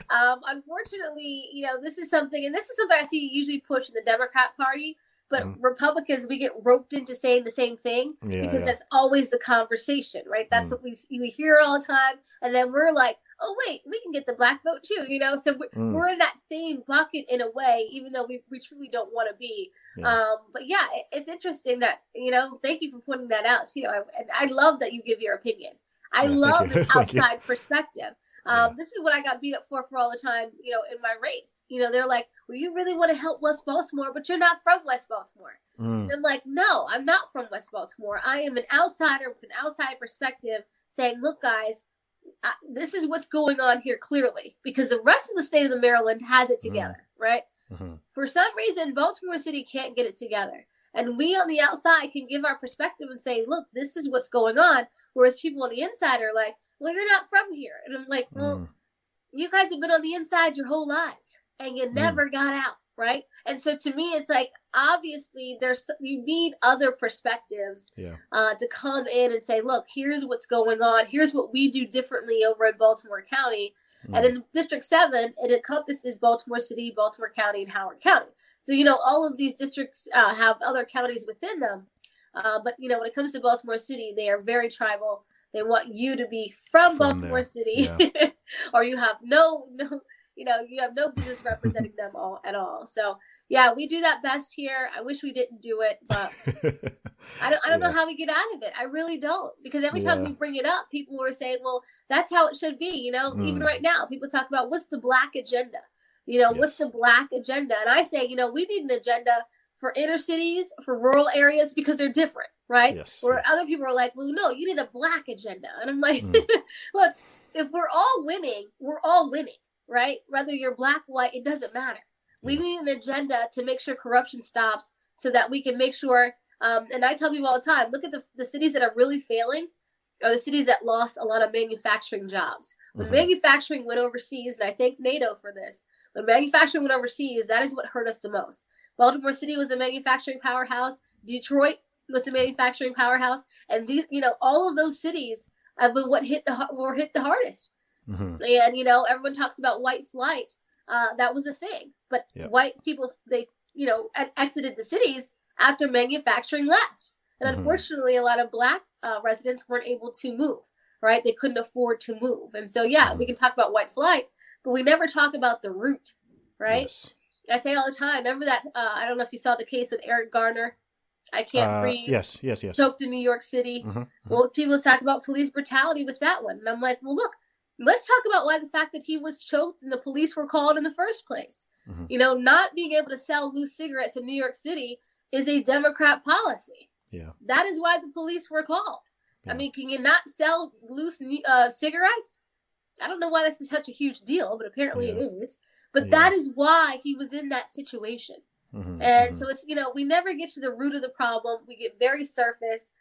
Um, unfortunately, you know, this is something, and this is something I see usually pushed in the Democrat Party. But Mhm. Republicans, we get roped into saying the same thing Yeah, because yeah. that's always the conversation, right? That's Mm. what we we hear all the time, and then we're like, oh wait, we can get the black vote too, you know. So we're, Mm. we're in that same bucket in a way, even though we, we truly don't want to be. Yeah. Um, but yeah, it, it's interesting that you know. Thank you for pointing that out too. I, and I love that you give your opinion. I Yeah, love this outside perspective. Um, This is what I got beat up for for all the time, you know, in my race. You know, they're like, "Well, you really want to help West Baltimore, but you're not from West Baltimore." Mm. I'm like, "No, I'm not from West Baltimore. I am an outsider with an outside perspective, saying, look, guys." I, this is what's going on here clearly because the rest of the state of the Maryland has it Mm. together, right? Mhm. for some reason Baltimore City can't get it together. And we on the outside can give our perspective and say, look, this is what's going on. Whereas people on the inside are like, well, you're not from here. And I'm like, well, Mm. you guys have been on the inside your whole lives and you never got out. Right. And so to me, it's like, obviously, there's you need other perspectives Yeah. uh, to come in and say, look, here's what's going on. Here's what we do differently over in Baltimore County. Mm. And in District 7, it encompasses Baltimore City, Baltimore County, and Howard County. So, you know, all of these districts uh, have other counties within them. Uh, but, you know, when it comes to Baltimore City, they are very tribal. They want you to be from, from Baltimore there. City, yeah. or you have no, no, you know, you have no business representing them all at all. So, yeah, we do that best here. I wish we didn't do it, but I don't I don't yeah. know how we get out of it. I really don't. Because every time yeah. we bring it up, people were saying, Well, that's how it should be. You know, mm. even right now, people talk about what's the black agenda? You know, yes. what's the black agenda? And I say, you know, we need an agenda for inner cities, for rural areas, because they're different, right? Yes, Where yes. other people are like, Well, no, you need a black agenda. And I'm like, mm. look, if we're all winning, we're all winning, right? Whether you're black, white, it doesn't matter. We need an agenda to make sure corruption stops so that we can make sure um, and i tell people all the time look at the, the cities that are really failing are the cities that lost a lot of manufacturing jobs. When mm-hmm. manufacturing went overseas and i thank NAFTA for this when manufacturing went overseas that is what hurt us the most. Baltimore city was a manufacturing powerhouse. Detroit was a manufacturing powerhouse. And these you know all of those cities have been what hit the were hit the hardest mm-hmm. and you know everyone talks about white flight uh, that was a thing. But yep. white people, they, you know, exited the cities after manufacturing left. And mm-hmm. unfortunately, a lot of black uh, residents weren't able to move, right? They couldn't afford to move. And so, yeah, mm-hmm. we can talk about white flight, but we never talk about the root, right? Yes. I say all the time, remember that? Uh, I don't know if you saw the case with Eric Garner. I can't uh, breathe. Yes, yes, yes. Choked in New York City. Mm-hmm, mm-hmm. Well, people talk about police brutality with that one. And I'm like, well, look, let's talk about why the fact that he was choked and the police were called in the first place. Mm-hmm. You know, not being able to sell loose cigarettes in New York City is a Democrat policy. Yeah. That is why the police were called. Yeah. I mean, can you not sell loose uh, cigarettes? I don't know why this is such a huge deal, but apparently yeah. it is. But yeah. that is why he was in that situation. Mm-hmm. And mm-hmm. so it's, you know, we never get to the root of the problem. We get very surface,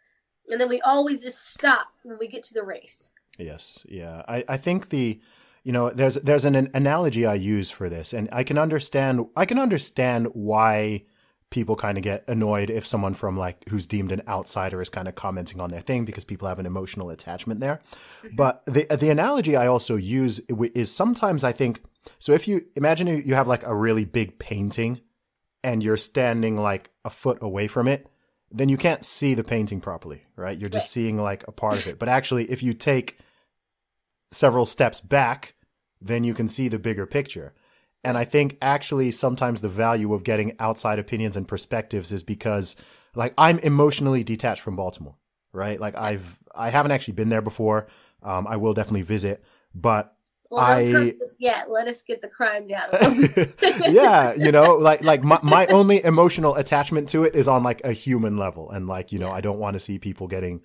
and then we always just stop when we get to the race. Yes, yeah. I, I think the you know there's there's an, an analogy I use for this, and I can understand I can understand why people kind of get annoyed if someone from like who's deemed an outsider is kind of commenting on their thing because people have an emotional attachment there. Mm-hmm. But the the analogy I also use is sometimes I think so if you imagine you have like a really big painting and you're standing like a foot away from it, then you can't see the painting properly, right? You're just right. seeing like a part of it. But actually if you take several steps back, then you can see the bigger picture. And I think actually sometimes the value of getting outside opinions and perspectives is because like I'm emotionally detached from Baltimore, right? Like I've I haven't actually been there before. Um, I will definitely visit, but well, I yet. Let us get the crime down. yeah, you know, like like my, my only emotional attachment to it is on like a human level, and like you know, yeah. I don't want to see people getting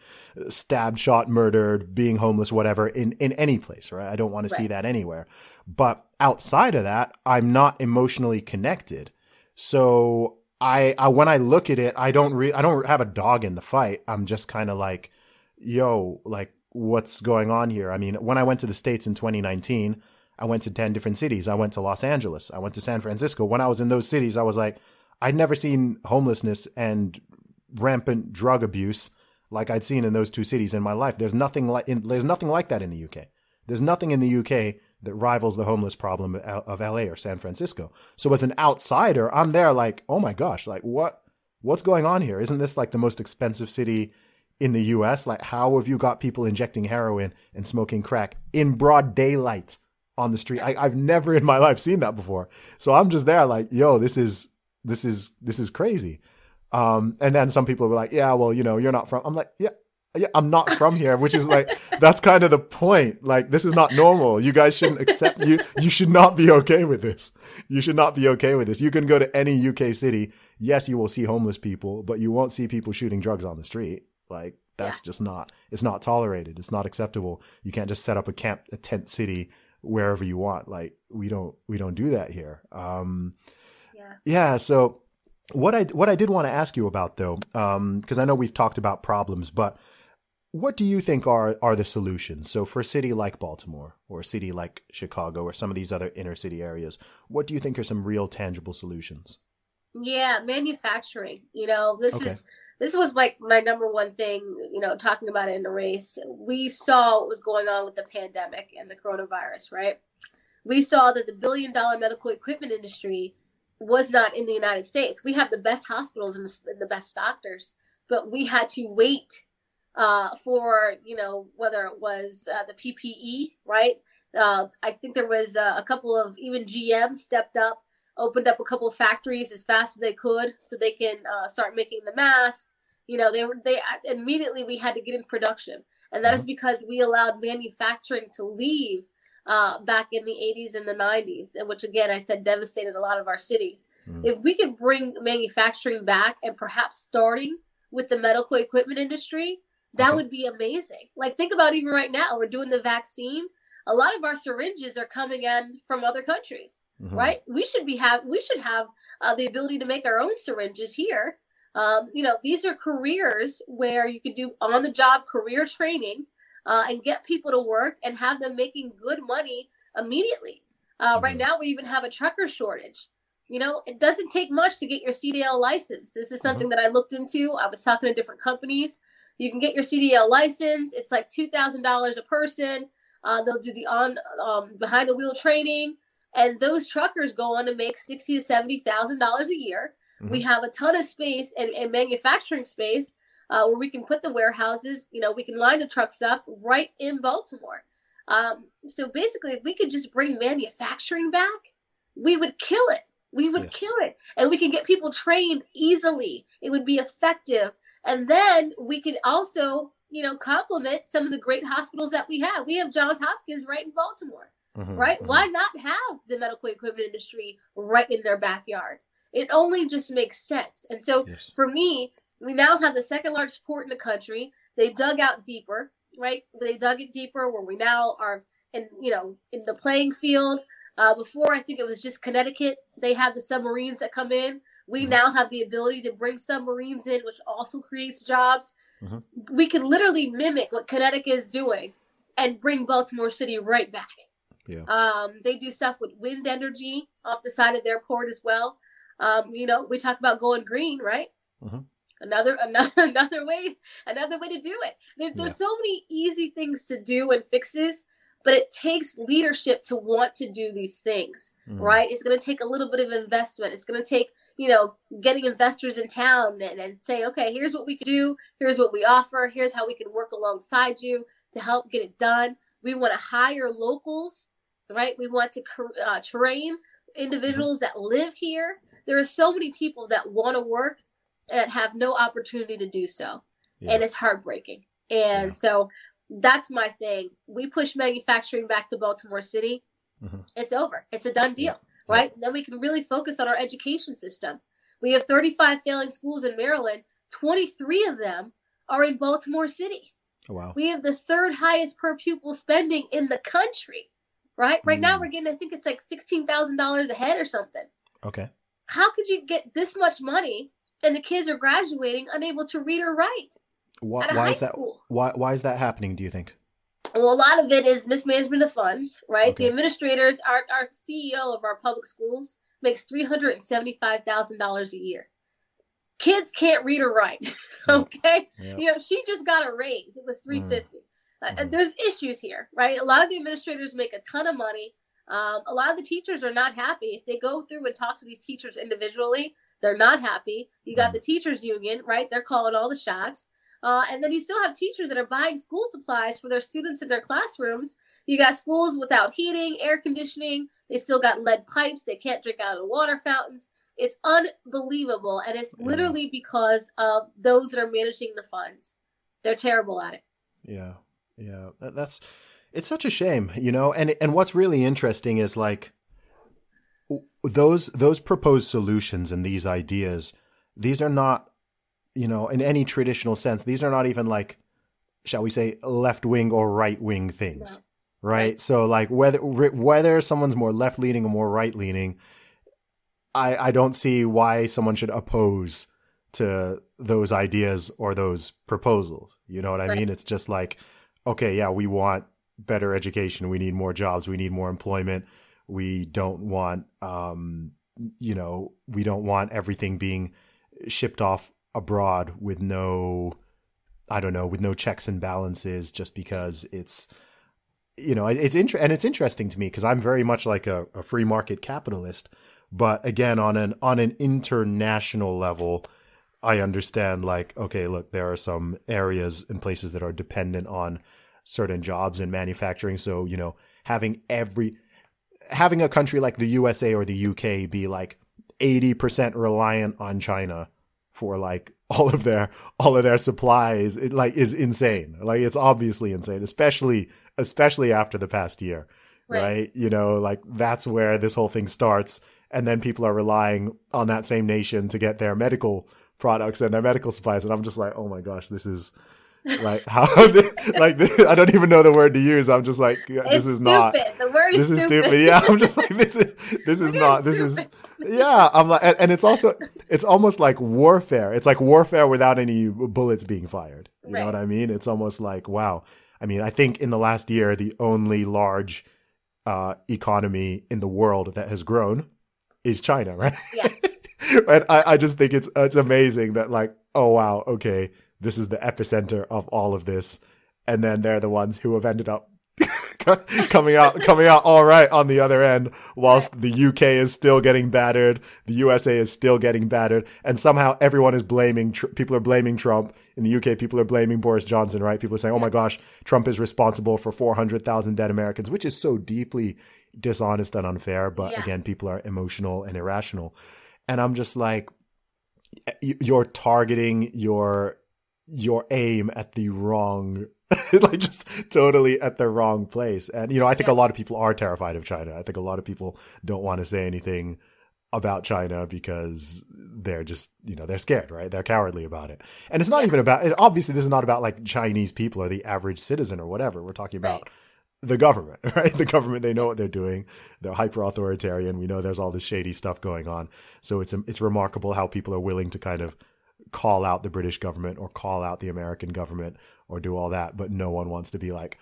stabbed, shot, murdered, being homeless, whatever, in in any place, right? I don't want to right. see that anywhere. But outside of that, I'm not emotionally connected. So I, I when I look at it, I don't re- I don't have a dog in the fight. I'm just kind of like, yo, like what's going on here. I mean, when I went to the States in 2019, I went to 10 different cities. I went to Los Angeles. I went to San Francisco. When I was in those cities, I was like, I'd never seen homelessness and rampant drug abuse like I'd seen in those two cities in my life. There's nothing like in, there's nothing like that in the UK. There's nothing in the UK that rivals the homeless problem of LA or San Francisco. So as an outsider, I'm there like, "Oh my gosh, like what what's going on here? Isn't this like the most expensive city in the US? Like, how have you got people injecting heroin and smoking crack in broad daylight on the street? I, I've never in my life seen that before. So I'm just there like, yo, this is, this is, this is crazy. Um, and then some people were like, yeah, well, you know, you're not from, I'm like, yeah, yeah, I'm not from here, which is like that's kind of the point. Like this is not normal. You guys shouldn't accept you you should not be okay with this. You should not be okay with this. You can go to any UK city. Yes, you will see homeless people, but you won't see people shooting drugs on the street. Like that's yeah. just not it's not tolerated. It's not acceptable. You can't just set up a camp a tent city wherever you want. Like we don't we don't do that here. Um yeah. Yeah, so what I what I did want to ask you about though, um because I know we've talked about problems, but what do you think are are the solutions? So for a city like Baltimore or a city like Chicago or some of these other inner city areas, what do you think are some real tangible solutions? Yeah, manufacturing. You know, this okay. is this was like my number one thing, you know, talking about it in the race. We saw what was going on with the pandemic and the coronavirus, right? we saw that the billion dollar medical equipment industry was not in the United States. We have the best hospitals and the, the best doctors, but we had to wait uh, for, you know, whether it was uh, the PPE, right? Uh, I think there was uh, a couple of even GM stepped up, opened up a couple of factories as fast as they could so they can uh, start making the mask. You know, they were, they immediately we had to get in production. And that mm-hmm. is because we allowed manufacturing to leave uh, back in the 80s and the 90s, which again I said devastated a lot of our cities. Mm. If we could bring manufacturing back and perhaps starting with the medical equipment industry, that okay. would be amazing. Like think about even right now, we're doing the vaccine. A lot of our syringes are coming in from other countries, mm-hmm. right? We should be have we should have uh, the ability to make our own syringes here. Um, you know, these are careers where you could do on the job career training uh, and get people to work and have them making good money immediately. Uh, right mm-hmm. now, we even have a trucker shortage. You know, it doesn't take much to get your CDL license. This is mm-hmm. something that I looked into. I was talking to different companies. You can get your CDL license. It's like two thousand dollars a person. Uh, they'll do the on um, behind the wheel training, and those truckers go on to make sixty to seventy thousand dollars a year. Mm-hmm. We have a ton of space and, and manufacturing space uh, where we can put the warehouses. You know, we can line the trucks up right in Baltimore. Um, so basically, if we could just bring manufacturing back, we would kill it. We would yes. kill it, and we can get people trained easily. It would be effective, and then we could also, you know, complement some of the great hospitals that we have. We have Johns Hopkins right in Baltimore, mm-hmm, right? Mm-hmm. Why not have the medical equipment industry right in their backyard? It only just makes sense. And so, yes. for me, we now have the second largest port in the country. They dug out deeper, right? They dug it deeper where we now are in, you know, in the playing field. Uh, before, I think it was just Connecticut. They have the submarines that come in. We mm-hmm. now have the ability to bring submarines in, which also creates jobs. Mm-hmm. We can literally mimic what Connecticut is doing and bring Baltimore City right back. Yeah. Um, they do stuff with wind energy off the side of their port as well. Um, you know, we talk about going green, right? Mm-hmm. Another another another way another way to do it. There, there's yeah. so many easy things to do and fixes but it takes leadership to want to do these things mm. right? It's going to take a little bit of investment. It's going to take you know getting investors in town and, and say okay here's what we can do. Here's what we offer. Here's how we can work alongside you to help get it done. We want to hire locals right? We want to uh, train mm-hmm. individuals that live here there are so many people that want to work that have no opportunity to do so. Yeah. And it's heartbreaking. And yeah. so that's my thing. We push manufacturing back to Baltimore City. Mm-hmm. It's over. It's a done deal, yeah. right? Then we can really focus on our education system. We have 35 failing schools in Maryland. 23 of them are in Baltimore City. Oh, wow. We have the third highest per pupil spending in the country, right? Right mm. now we're getting, I think it's like $16,000 a head or something. Okay. How could you get this much money and the kids are graduating unable to read or write. Why, why is that? School. Why why is that happening? Do you think? Well, a lot of it is mismanagement of funds, right? Okay. The administrators, our our CEO of our public schools makes three hundred and seventy five thousand dollars a year. Kids can't read or write. okay, yep. you know she just got a raise. It was three fifty. Mm. Uh, mm. There's issues here, right? A lot of the administrators make a ton of money. Um, a lot of the teachers are not happy if they go through and talk to these teachers individually they're not happy. You got the teachers union, right? They're calling all the shots. Uh, and then you still have teachers that are buying school supplies for their students in their classrooms. You got schools without heating, air conditioning. They still got lead pipes. They can't drink out of water fountains. It's unbelievable. And it's literally because of those that are managing the funds. They're terrible at it. Yeah. Yeah. That's, it's such a shame, you know? And, and what's really interesting is like, those those proposed solutions and these ideas these are not you know in any traditional sense these are not even like shall we say left wing or right wing things right? right so like whether whether someone's more left leaning or more right leaning i i don't see why someone should oppose to those ideas or those proposals you know what i right. mean it's just like okay yeah we want better education. We need more jobs. We need more employment. We don't want, um, you know, we don't want everything being shipped off abroad with no, I don't know, with no checks and balances just because it's, you know, it's inter- and it's interesting to me because I'm very much like a, a free market capitalist. But again, on an on an international level, I understand like, okay, look, there are some areas and places that are dependent on certain jobs in manufacturing. So, you know, having every having a country like the USA or the UK be like 80% reliant on China for like all of their all of their supplies it like is insane like it's obviously insane especially especially after the past year right. right you know like that's where this whole thing starts and then people are relying on that same nation to get their medical products and their medical supplies and i'm just like oh my gosh this is like how like I don't even know the word to use. I'm just like this is stupid. not. The word This is stupid. stupid. Yeah, I'm just like this is this is not this is yeah. I'm like and, and it's also it's almost like warfare. It's like warfare without any bullets being fired. You know what I mean? It's almost like wow. I mean, I think in the last year, the only large uh, economy in the world that has grown is China, right? Yeah. and I, I just think it's it's amazing that like, oh wow, okay, this is the epicenter of all of this, and then they're the ones who have ended up coming out coming out all right on the other end, whilst the UK is still getting battered, the USA is still getting battered, and somehow everyone is blaming tr- people are blaming Trump. In the UK, people are blaming Boris Johnson, right? People are saying, "Oh my gosh, Trump is responsible for 400,000 dead Americans," which is so deeply dishonest and unfair. But Yeah. again, people are emotional and irrational, and I'm just like, you're targeting your your aim at the wrong like just totally at the wrong place and you know i think a lot of people are terrified of china i think a lot of people don't want to say anything about china because they're just you know they're scared right they're cowardly about it and it's not Yeah. even about obviously this is not about like chinese people or the average citizen or whatever we're talking about Right. the government, right? The government, they know what they're doing. They're hyper authoritarian. We know there's all this shady stuff going on. So it's, um, it's remarkable how people are willing to kind of call out the British government or call out the American government or do all that. But no one wants to be like,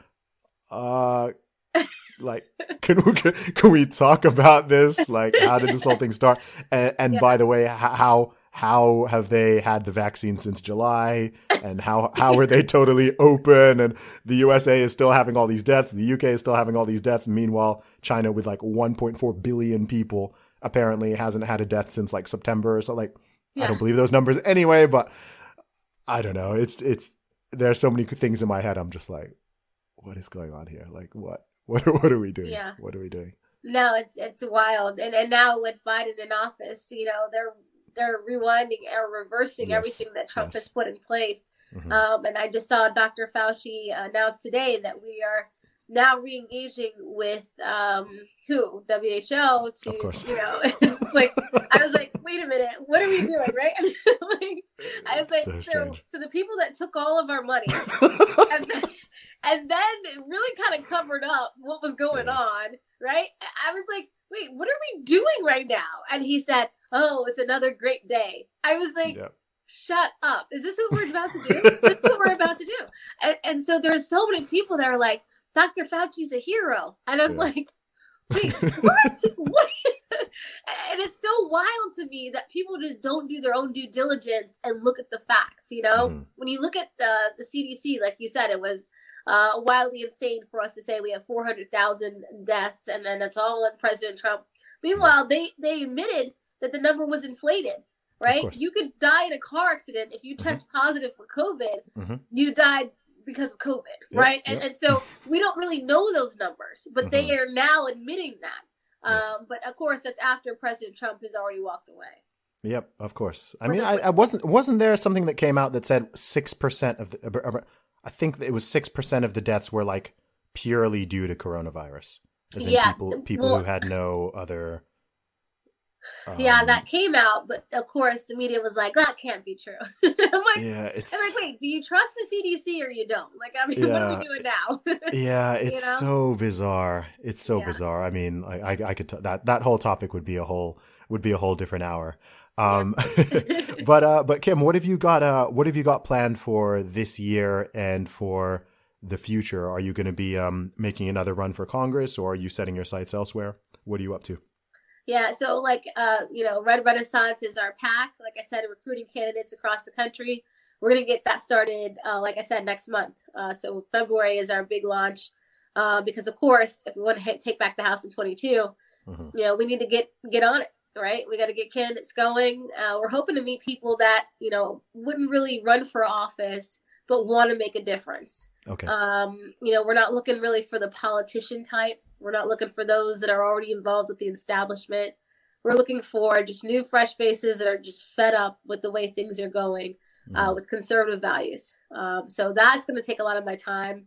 uh, like, can we, can we talk about this? Like, how did this whole thing start? And, and Yeah. by the way, how, how have they had the vaccine since July? And how, how are they totally open? And the USA is still having all these deaths. The UK is still having all these deaths. Meanwhile, China with like 1.4 billion people apparently hasn't had a death since like September so. Like, I don't believe those numbers anyway, but I don't know. It's, it's, there are so many things in my head. I'm just like, what is going on here? Like, what, what, what are we doing? Yeah. What are we doing? No, it's it's wild, and and now with Biden in office, you know they're they're rewinding or reversing Yes, everything that Trump yes. has put in place. Mhm. Um, and I just saw Dr. Fauci announce today that we are now re-engaging with um, who WHO to Of course. you know it's like I was like wait a minute what are we doing right like, I was like So so so the people that took all of our money and then, and then it really kind of covered up what was going Yeah. on, right? I was like, wait, what are we doing right now? And he said, oh, it's another great day. I was like, Yeah. shut up. Is this what we're about to do? this is what we're about to do. And, and so there's so many people that are like, Dr. Fauci's a hero. And I'm Yeah. like, wait, what? what? and it's so wild to me that people just don't do their own due diligence and look at the facts, you know? Mhm. When you look at the, the CDC, like you said, it was uh, wildly insane for us to say we have 400,000 deaths and then it's all on President Trump. Meanwhile, they, they admitted that the number was inflated, right? You could die in a car accident if you test positive for COVID, Mhm. you died because of COVID, Yep, right? And, yep. and so we don't really know those numbers, but they are now admitting that. Yes. Um, but of course, that's after President Trump has already walked away. Yep, of course. I For mean, I. I wasn't wasn't there something that came out that said six percent of the, I think it was six percent of the deaths were like purely due to coronavirus, as in Yeah, people people well- who had no other. Yeah, um, that came out, but of course the media was like, "That can't be true." I'm like, Yeah, it's I'm like, wait, do you trust the CDC or you don't? Like, I mean, what are Yeah. we doing now? yeah, it's know? so bizarre. It's so Yeah. bizarre. I mean, I, I, I could t- that that whole topic would be a whole would be a whole different hour. Um, but uh, but Kim, what have you got? Uh, what have you got planned for this year and for the future? Are you going to be um making another run for Congress, or are you setting your sights elsewhere? What are you up to? Yeah, so like uh, you know, Red Renaissance is our PAC. Like I said, recruiting candidates across the country. We're gonna get that started, uh, like I said, next month. Uh, so February is our big launch. Uh, because of course, if we want to hit, take back the House in 22, mm-hmm. you know, we need to get get on it, right? We got to get candidates going. Uh, we're hoping to meet people that you know wouldn't really run for office, but want to make a difference. Okay. Um, you know, we're not looking really for the politician type. We're not looking for those that are already involved with the establishment. We're looking for just new, fresh faces that are just fed up with the way things are going, uh, mm-hmm. uh, with conservative values. Um, so that's going to take a lot of my time.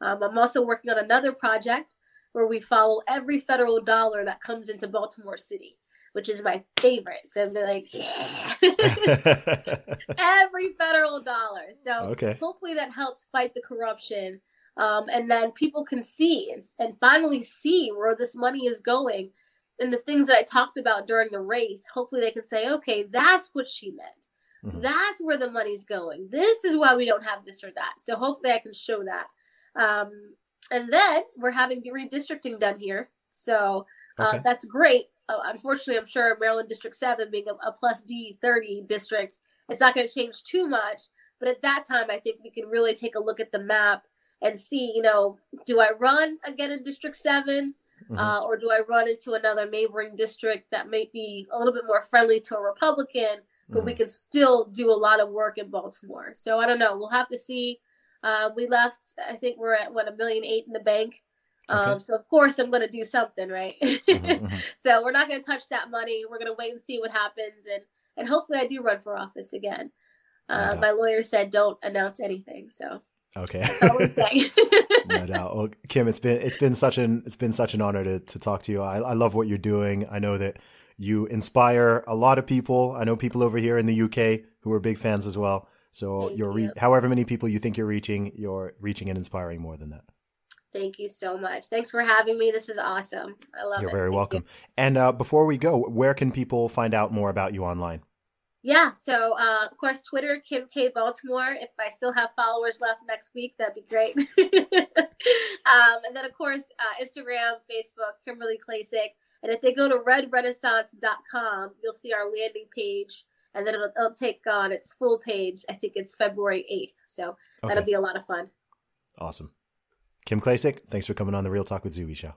Um, I'm also working on another project where we follow every federal dollar that comes into Baltimore City, which is my favorite. So I'm like, yeah, every federal dollar. So okay. hopefully that helps fight the corruption. Um, and then people can see and, and finally see where this money is going and the things that I talked about during the race, hopefully they can say, okay, that's what she meant. Mm-hmm. That's where the money's going. This is why we don't have this or that. So hopefully I can show that. Um, and then we're having redistricting done here. So uh, okay. that's great. Uh, unfortunately, I'm sure Maryland District 7 being a, a plus D 30 district, it's not going to change too much. But at that time, I think we can really take a look at the map and see, you know, do I run again in District 7? Mm-hmm. Uh, or do I run into another neighboring district that may be a little bit more friendly to a Republican, but mm-hmm. we can still do a lot of work in Baltimore? So I don't know. We'll have to see. Uh, we left, I think we're at what, a million eight in the bank. Okay. Um, so of course I'm going to do something, right? mm-hmm, mm-hmm. so we're not going to touch that money. We're going to wait and see what happens, and and hopefully I do run for office again. Uh, my lawyer said don't announce anything, so Okay. That's all I'm saying. no doubt. Well, Kim, it's been it's been such an it's been such an honor to to talk to you. I, I love what you're doing. I know that you inspire a lot of people. I know people over here in the UK who are big fans as well. So Thank you're re- you. however many people you think you're reaching, you're reaching and inspiring more than that. Thank you so much. Thanks for having me. This is awesome. I love you're it. You're very Thank welcome. You. And uh, before we go, where can people find out more about you online? Yeah, so uh, of course, Twitter, Kim K Baltimore. If I still have followers left next week, that'd be great. um, and then, of course, uh, Instagram, Facebook, Kimberly Klacik. And if they go to redrenaissance.com, you'll see our landing page, and then it'll, it'll take on its full page. I think it's February 8th. So okay. that'll be a lot of fun. Awesome. Kim Klacik, thanks for coming on the Real Talk with Zuby show.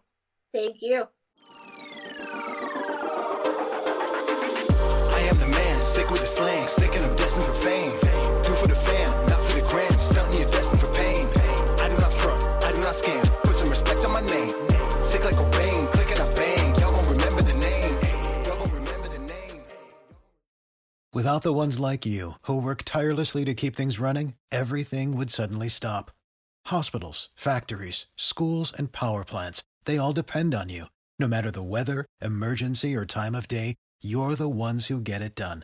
Thank you. Sick with the slang, sick and I'm destined for fame. Do for the fam, not for the gram. Stunting, you're destined for pain. I do not front, I do not scam. Put some respect on my name. Sick like Cobain, click and I bang. Y'all gon' remember the name. Y'all gon' remember the name. Without the ones like you, who work tirelessly to keep things running, everything would suddenly stop. Hospitals, factories, schools, and power plants, they all depend on you. No matter the weather, emergency, or time of day, you're the ones who get it done.